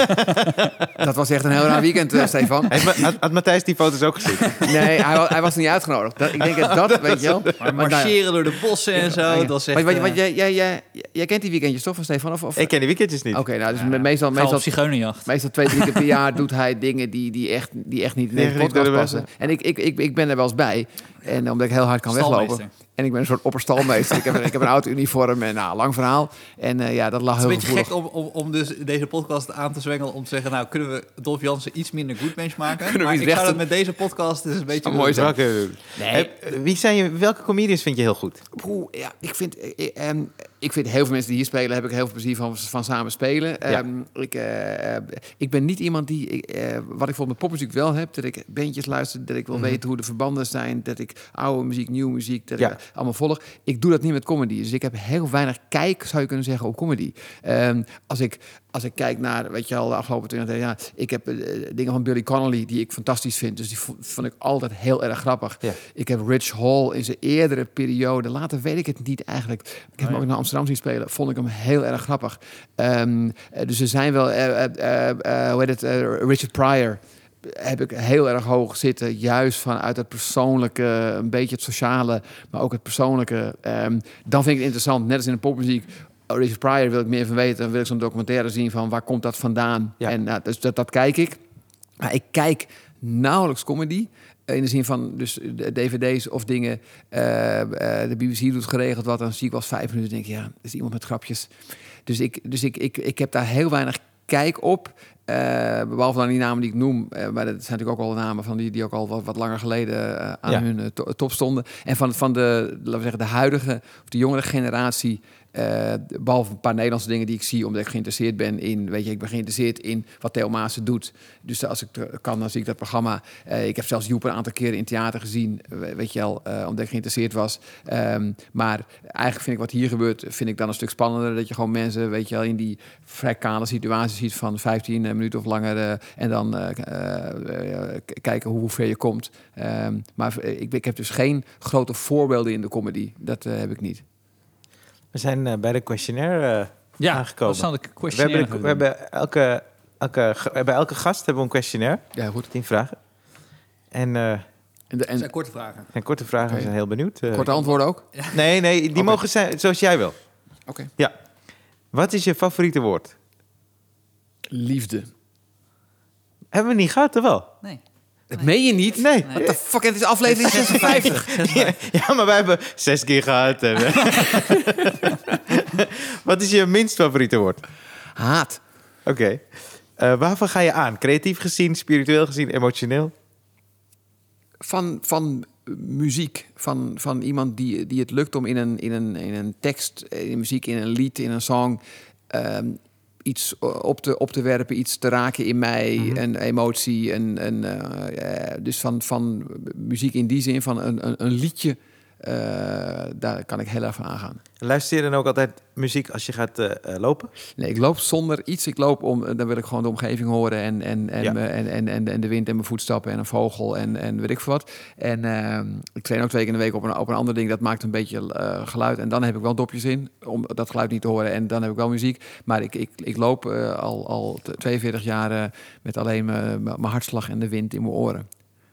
dat was echt een heel raar weekend, eh, Stefan. Heeft had, had Matthijs die foto's ook gezien? Nee, hij, hij was niet uitgenodigd. Dat, ik denk dat dat, weet je wel. Maar nou marcheren door de bossen en zo. Ja. Dat is echt, Maar wat, wat, jij, jij, jij, jij kent die weekendjes toch van Stefan? Of, of? Ik ken die weekendjes niet. Oké, nou, dus Ja. meestal, meestal, zigeunerjacht. meestal twee, drie keer per jaar doet hij dingen die, die, echt, die echt niet in de podcast passen. En ik, ik, ik, ik ben er wel eens bij. En omdat ik heel hard kan weglopen. En ik ben een soort opperstalmeester. ik, heb, een- ik heb een oud uniform en nou, lang verhaal. En eh, ja, dat lag Het is heel een beetje gevoelig. gek om, om, om dus deze podcast aan te zwengelen om te zeggen, nou kunnen we Dolph Jansen iets minder good bench maken. Kunnen we maar ik zou dat met deze podcast dus een beetje mooi zijn. Welke, Nee. Heb- wie zijn je, welke comedians vind je heel goed? Oeh, ja, ik vind, eh, eh, ehm, ik vind heel veel mensen die hier spelen, heb ik heel veel plezier van, van samen spelen. Ja. Ehm, ik, eh, eh, ik ben niet iemand die, eh, wat ik voor mijn popmuziek wel heb, dat ik bandjes luister, dat ik wil weten hoe de verbanden zijn, dat ik oude muziek, nieuwe muziek, dat Ja. ik allemaal volg. Ik doe dat niet met comedy, dus ik heb heel weinig kijk, zou je kunnen zeggen, op comedy. Ehm, als ik als ik kijk naar, weet je al, de afgelopen 20 jaar, ik heb eh, dingen van Billy Connolly die ik fantastisch vind. Dus die vo- vond ik altijd heel erg grappig. Ja. Ik heb Rich Hall in zijn eerdere periode, later weet ik het niet eigenlijk. Ik heb hem ook naar Amsterdam zien spelen, vond ik hem heel erg grappig. Ehm, eh, dus er zijn wel, eh, hoe heet het, Richard Pryor heb ik heel erg hoog zitten, juist vanuit het persoonlijke, een beetje het sociale, maar ook het persoonlijke. Ehm, dan vind ik het interessant, net als in de popmuziek. Richard Pryor wil ik meer van weten. Dan wil ik zo'n documentaire zien van waar komt dat vandaan. Ja. En nou, dus dat, dat kijk ik. Maar ik kijk nauwelijks comedy. In de zin van dus de dvd's of dingen. eh, eh, de BBC doet geregeld wat. Dan zie ik wel eens vijf minuten. denk ik, ja, is iemand met grapjes. Dus ik, dus ik, ik, ik heb daar heel weinig kijk op. Eh, behalve dan die namen die ik noem. maar dat zijn natuurlijk ook al namen van die, die ook al wat, wat langer geleden aan Ja. hun to- top stonden. En van, van de, laten we zeggen, de huidige of de jongere generatie. Eh, behalve een paar Nederlandse dingen die ik zie, omdat ik geïnteresseerd ben in, weet je, ik ben geïnteresseerd in wat Theo doet. Dus als ik kan, dan zie ik dat programma. Eh, ik heb zelfs Joep een aantal keren in theater gezien, we- weet je wel, eh, omdat ik geïnteresseerd was. Ehm, maar eigenlijk vind ik wat hier gebeurt, vind ik dan een stuk spannender. Dat je gewoon mensen, weet je wel, in die vrij kale situatie ziet van 15 minuten of langer. en dan kijken hoe ver je komt. Ehm, maar ik, ik heb dus geen grote voorbeelden in de comedy. Dat heb ik niet. We zijn eh, bij de questionnaire eh, Ja, aangekomen. de We questionnaire hebben, gaan we hebben elke, elke, bij elke gast hebben we een questionnaire. Ja, goed. Tien vragen. En, eh En, de, en zijn korte vragen. en korte vragen, we zijn heel benieuwd. korte antwoorden ook? Nee, nee, die mogen zijn zoals jij wil. Oké. Ja. Wat is je favoriete woord? Liefde. Hebben we niet gehad, of wel? Nee. Dat meen je niet? Nee. What the fuck, het is aflevering 56. Ja, ja, maar wij hebben zes keer gehad. en- Wat is je minst favoriete woord? Haat. Oké. Eh, waarvan ga je aan? Creatief gezien, spiritueel gezien, emotioneel? Van, van muziek. Van, van iemand die, die het lukt om in een, in een, in een tekst, eh, in muziek, in een lied, in een song... ehm, iets op te, op te werpen, iets te raken in mij, een emotie. Een, eh, eh, dus van, van muziek in die zin, van een, een, een liedje... eh, daar kan ik heel erg van aangaan. Luister je dan ook altijd muziek als je gaat eh, eh, lopen? Nee, ik loop zonder iets. Ik loop om, dan wil ik gewoon de omgeving horen en, en, en, Ja. me- en, en, en, en de wind en mijn voetstappen en een vogel en, en weet ik veel wat. En ehm, ik train ook twee keer in de week op een, op een ander ding. Dat maakt een beetje geluid. En dan heb ik wel dopjes in om dat geluid niet te horen. En dan heb ik wel muziek. Maar ik, ik, ik loop al, al t- 42 jaar met alleen mijn hartslag en de wind in mijn oren.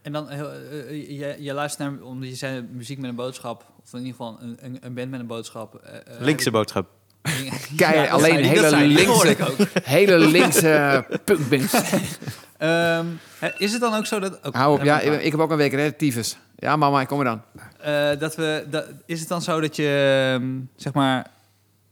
En dan, heel, eh, eh, je, je luistert naar, omdat je zei muziek met een boodschap, of in ieder geval een, een, een band met een boodschap. eh, eh, Linkse boodschap. Keihard, dat alleen dat hele hoorde linkse- ik ook. Hele linkse punkbands. Ehm, hè, is het dan ook zo dat... ook- Hou op, ja, ik heb ook een week tyfus. Ja, mama, kom maar dan. Eh, dat we, dat, is het dan zo dat je, ehm, zeg maar,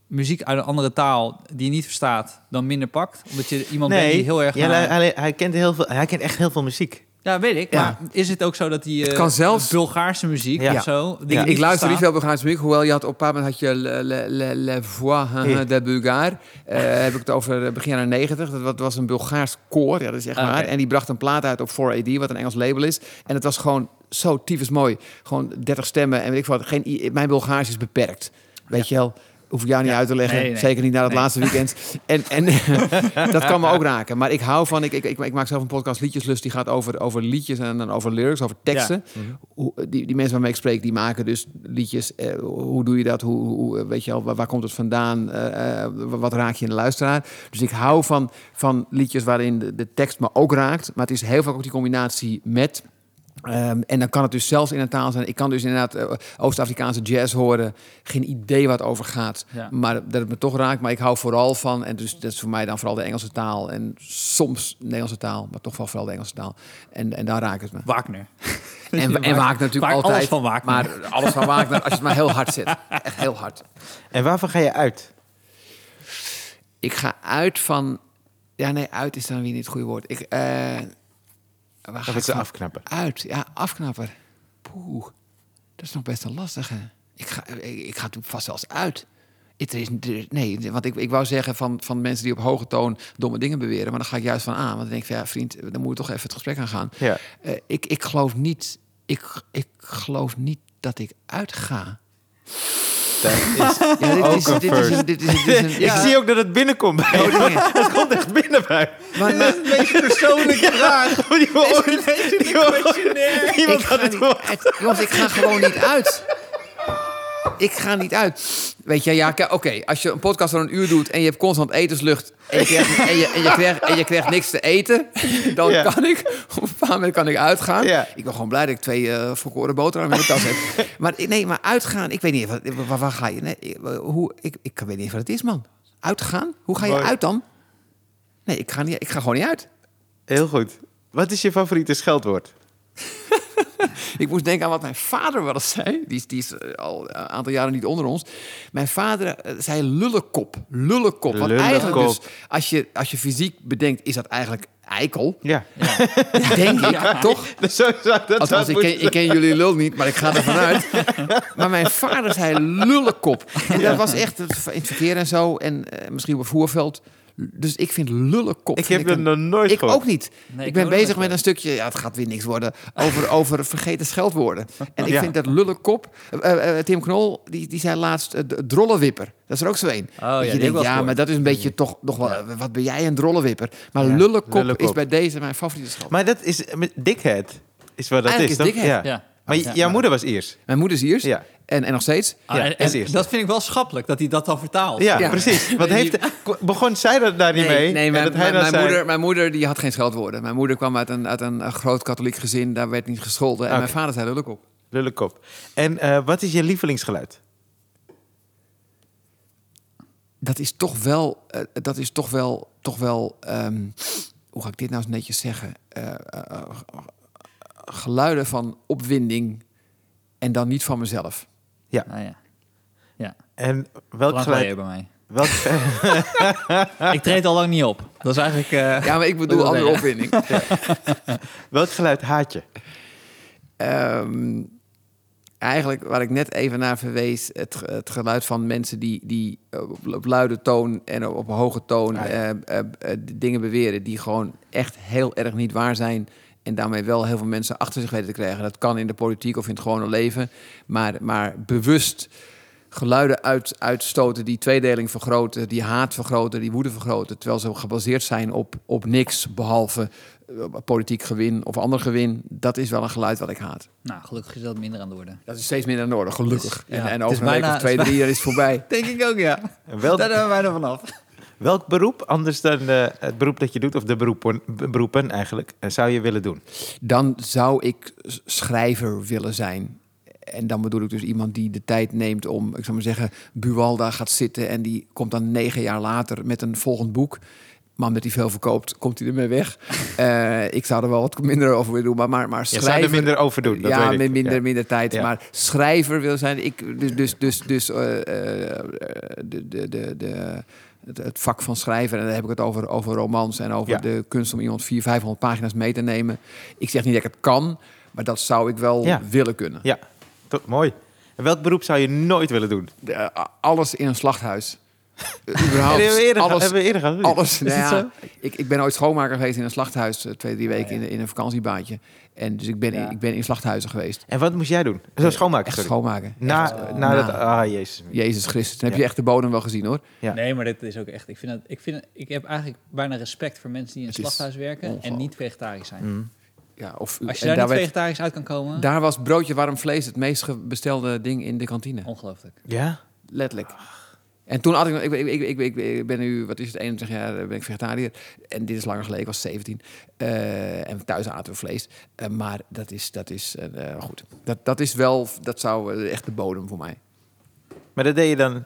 muziek uit een andere taal die je niet verstaat, dan minder pakt? Omdat je iemand bent die heel erg... ja, naar- hij, hij kent heel veel, hij kent echt heel veel muziek. Ja, weet ik. Ja. Maar is het ook zo dat die Het eh, kan zelfs- Bulgaarse muziek Ja. of zo... Ja. Ik, ik luister niet veel Bulgaarse muziek, hoewel je had op een paar moment had je Le, le, le, le Voix de Bulgaar. Eh, heb ik het over eh, begin jaren 90. Dat wa- was een Bulgaars koor, ja, dat is echt Ah. En die bracht een plaat uit op 4AD, wat een Engels label is. En het was gewoon zo tyfus mooi. Gewoon 30 stemmen en weet ik wat. Geen, i- mijn Bulgaars is beperkt. Weet je wel? Hoef ik jou niet uit te leggen. Nee, nee. Zeker niet na het laatste weekend. En, en dat kan me ook raken. Maar ik hou van... Ik, ik, ik, ik maak zelf een podcast Liedjeslust. Die gaat over, over liedjes en dan over lyrics, over teksten. Hoe, die, die mensen waarmee ik spreek, die maken dus liedjes. Eh, hoe doe je dat? Hoe, hoe, weet je waar, waar komt het vandaan? Eh, eh, wat raak je in de luisteraar? Dus ik hou van, van liedjes waarin de, de tekst me ook raakt. Maar het is heel vaak ook die combinatie met... Ehm, en dan kan het dus zelfs in een taal zijn. Ik kan dus inderdaad eh, Oost-Afrikaanse jazz horen. Geen idee wat het over gaat. Ja. Maar dat het me toch raakt. Maar ik hou vooral van... En dus dat is voor mij dan vooral de Engelse taal. En soms de Nederlandse taal. Maar toch wel vooral de Engelse taal. En, en daar raakt het me. Wagner. En, en waakt natuurlijk altijd. alles van waakt. Maar alles van waakt, als je het maar heel hard zet. Echt heel hard. En waarvan ga je uit? Ik ga uit van... Ja, nee, uit is dan weer niet het goede woord. Ik, eh, waar Of het ik ze afknappen? Uit, ja, afknapper. Poeh, dat is nog best een lastige. Ik ga, ik, ik ga natuurlijk vast zelfs uit. Het is, is- nee, want ik, ik wou zeggen van, van mensen die op hoge toon domme dingen beweren, maar dan ga ik juist van aan. Want dan denk ik van ja, vriend, dan moet je toch even het gesprek aan gaan. Ja. Eh, ik, ik geloof niet, ik, ik geloof niet dat ik uitga. Dat is Ja, dit ook is, een dit is first. een, dit is, dit is een, Ik zie ook dat het binnenkomt bij. Het komt echt binnen bij Maar, maar, Deze persoonlijke vraag. je. Iemand ik had ga het niet gehoord. uit. Jongens, ik ga gewoon niet uit. Ik ga niet uit. Weet je, ja, oké, als je een podcast van een uur doet en je hebt constant etenslucht en je krijgt, en je, en je krijgt, en je krijgt niks te eten, dan kan ik op een bepaald moment kan ik uitgaan. Ik ben gewoon blij dat ik twee eh volkoren boterhammen in de tas heb. Maar nee, maar uitgaan, ik weet niet, wat, waar, waar ga je? Nee, ik- hoe, ik, ik weet niet wat het is, man. Uitgaan? Hoe ga je Mooi. uit dan? Nee, ik ga, niet, ik ga gewoon niet uit. Heel goed. Wat is je favoriete scheldwoord? Ik moest denken aan wat mijn vader wel eens zei. Die is, die is eh, al een aantal jaren niet onder ons. Mijn vader eh, zei lullenkop. Lullenkop. Want eigenlijk dus, als je, als je fysiek bedenkt, is dat eigenlijk eikel. Ja. Denk ik, toch? Dus zo zou dat Althans, zou ik ken, ik ken jullie lul niet, maar ik ga ervan uit. Maar mijn vader zei lullenkop. En dat was echt in het verkeer en zo. En eh, misschien op het voerveld. Dus ik vind lullenkop. Ik heb het een- nog nooit ik gehoord. ook niet. Nee, ik ik ben bezig met een stukje, ja, het gaat weer niks worden, over, over vergeten scheldwoorden. En ik Ja. vind dat lullenkop. eh, eh, Tim Knol, die, die zei laatst eh, de drollenwipper. Dat is er ook zo een. ja, dat die je denkt, ja, maar dat is een beetje toch nog wel. eh, Wat ben jij een drollenwipper? Maar Ja, lullenkop, lullenkop. is bij deze mijn favoriete scheldwoord. Maar dat is met dickhead. Is wat dat Eigenlijk is, is toch? dickhead. Ja. Maar Ja, jouw maar- moeder was Iers. Mijn moeder is Iers. Ja. En, en nog steeds. Ah, Ja, en- dat vind ik wel schappelijk, dat hij dat dan vertaalt. Ja, Ja. precies. Wat heeft, begon zij dat daar niet mee? nee En mijn, zei- moeder, mijn moeder die had geen scheldwoorden. Mijn moeder kwam uit een, uit een, eh, groot katholiek gezin. Daar werd niet gescholden. En mijn vader zei lullenkop. Lullenkop. En eh, wat is je lievelingsgeluid? dat is toch wel, eh, dat is toch wel, toch wel, ehm, hoe ga ik dit nou eens netjes zeggen? Geluiden van opwinding en dan niet van mezelf. Ah, ja. ja. En welk geluid? bij mij. Welk, Ik treed al lang niet op. Dat is eigenlijk... eh, Ja, maar ik bedoel andere opwinding. welk geluid haat je? Ehm, eigenlijk waar ik net even naar verwees, het, ge- het geluid van mensen die, die op, op luide toon en op, op hoge toon Ah, ja. eh, eh, eh, dingen beweren die gewoon echt heel erg niet waar zijn. En daarmee wel heel veel mensen achter zich weten te krijgen. Dat kan in de politiek of in het gewone leven. Maar, maar bewust geluiden uit, uitstoten die tweedeling vergroten, die haat vergroten, die woede vergroten. Terwijl ze gebaseerd zijn op, op niks behalve eh, politiek gewin of ander gewin. Dat is wel een geluid wat ik haat. Nou, gelukkig is dat minder aan de orde. Dat is steeds minder nodig, gelukkig. Ja, en, en over een week bijna- of twee, drie jaar is het voorbij. Denk ik ook, ja. En welk, Daar zijn we bijna vanaf. Welk beroep, anders dan eh, het beroep dat je doet, of de beroepen, beroepen eigenlijk, eh, zou je willen doen? Dan zou ik schrijver willen zijn. En dan bedoel ik dus iemand die de tijd neemt om, ik zou maar zeggen, Buwalda gaat zitten en die komt dan negen jaar later met een volgend boek. Maar omdat hij veel verkoopt, komt hij ermee weg. Eh, ik zou er wel wat minder over willen doen, maar, maar, maar Je schrijver... zou er minder over doen, dat ja, weet ik. minder, Ja. minder tijd. Ja. Maar schrijver wil zijn. Ik, dus dus, dus, dus de, de, de, de, het, het vak van schrijven. En dan heb ik het over, over romans en over Ja. de kunst om iemand 400, 500 pagina's mee te nemen. Ik zeg niet dat ik het kan, maar dat zou ik wel Ja. willen kunnen. Ja, to- mooi. En welk beroep zou je nooit willen doen? De, eh, alles in een slachthuis. Eh, Überhaupt, we eerder, alles, hebben we eerder gehad? alles. Nou ja, ik, ik ben ooit schoonmaker geweest in een slachthuis, eh, twee, drie weken ja. in, in een vakantiebaantje. En dus ik ben, Ja. in, ik ben in slachthuizen geweest. En wat moest jij doen? Zo schoonmaken, schoonmaken. Na, Echt, Oh. na na. dat... Ah, jezus. Jezus Christus. Dan heb Ja. je echt de bodem wel gezien hoor. Ja. Nee, maar dit is ook echt... Ik, vind het, ik, vind ik heb eigenlijk bijna respect voor mensen die in een slachthuis werken en niet vegetarisch zijn. Mm. Ja, of, Als je daar, niet werd- vegetarisch uit kan komen, daar was broodje warm vlees het meest bestelde ding in de kantine. ongelooflijk. Ja? Letterlijk. En toen had ik, ik, ik, ik, ben nu, wat is het, 21 jaar eh, ben ik vegetariër. En dit is langer geleden, ik was 17. Eh, en thuis aten we vlees. Eh, maar dat is, dat is goed. Dat, dat is wel, dat zou echt de bodem voor mij. Maar dat deed je dan...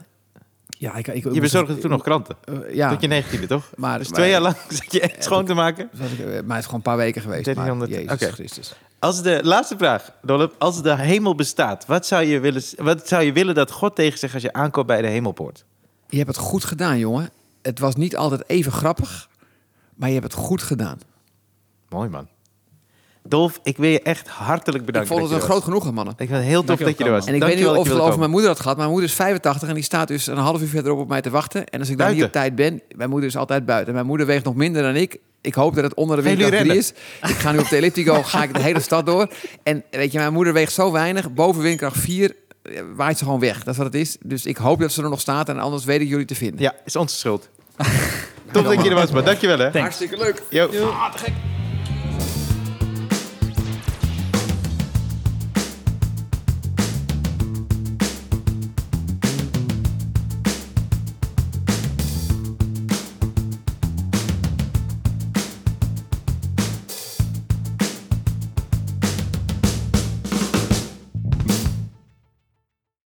Ja, ik, ik, Je bezorgde toen nog kranten. Ja, Tot je negentiende, toch? maar, Dus maar- twee jaar lang zat je echt schoon te maken. maar het is gewoon een paar weken geweest. Maar, 1300, Jezus. Christus. Als de laatste vraag, Dolop. Als de hemel bestaat, wat zou, je willen, wat zou je willen dat God tegen zegt als je aankomt bij de hemelpoort? Je hebt het goed gedaan, jongen. Het was niet altijd even grappig, maar je hebt het goed gedaan. Mooi man. Dolf, ik wil je echt hartelijk bedanken. ik vond het een groot genoegen, mannen. Ik vind het heel tof Dankjewel, dat je er was. En ik weet niet of het over mijn moeder had gehad. Mijn moeder is 85 en die staat dus een half uur verderop op mij te wachten. En als ik dan niet op tijd ben, mijn moeder is altijd buiten. Mijn moeder weegt nog minder dan ik. Ik hoop dat het onder de windkracht 3 is. Ik ga nu op de elliptico, ga ik de hele stad door. En weet je, mijn moeder weegt zo weinig. Boven windkracht 4 eh, waait ze gewoon weg. Dat is wat het is. Dus ik hoop dat ze er nog staat. En anders weet ik jullie te vinden. Ja, is onze schuld. tof dat je er was, man. Dankjewel hè. Thanks. Hartstikke leuk. Yo. Ah, te gek.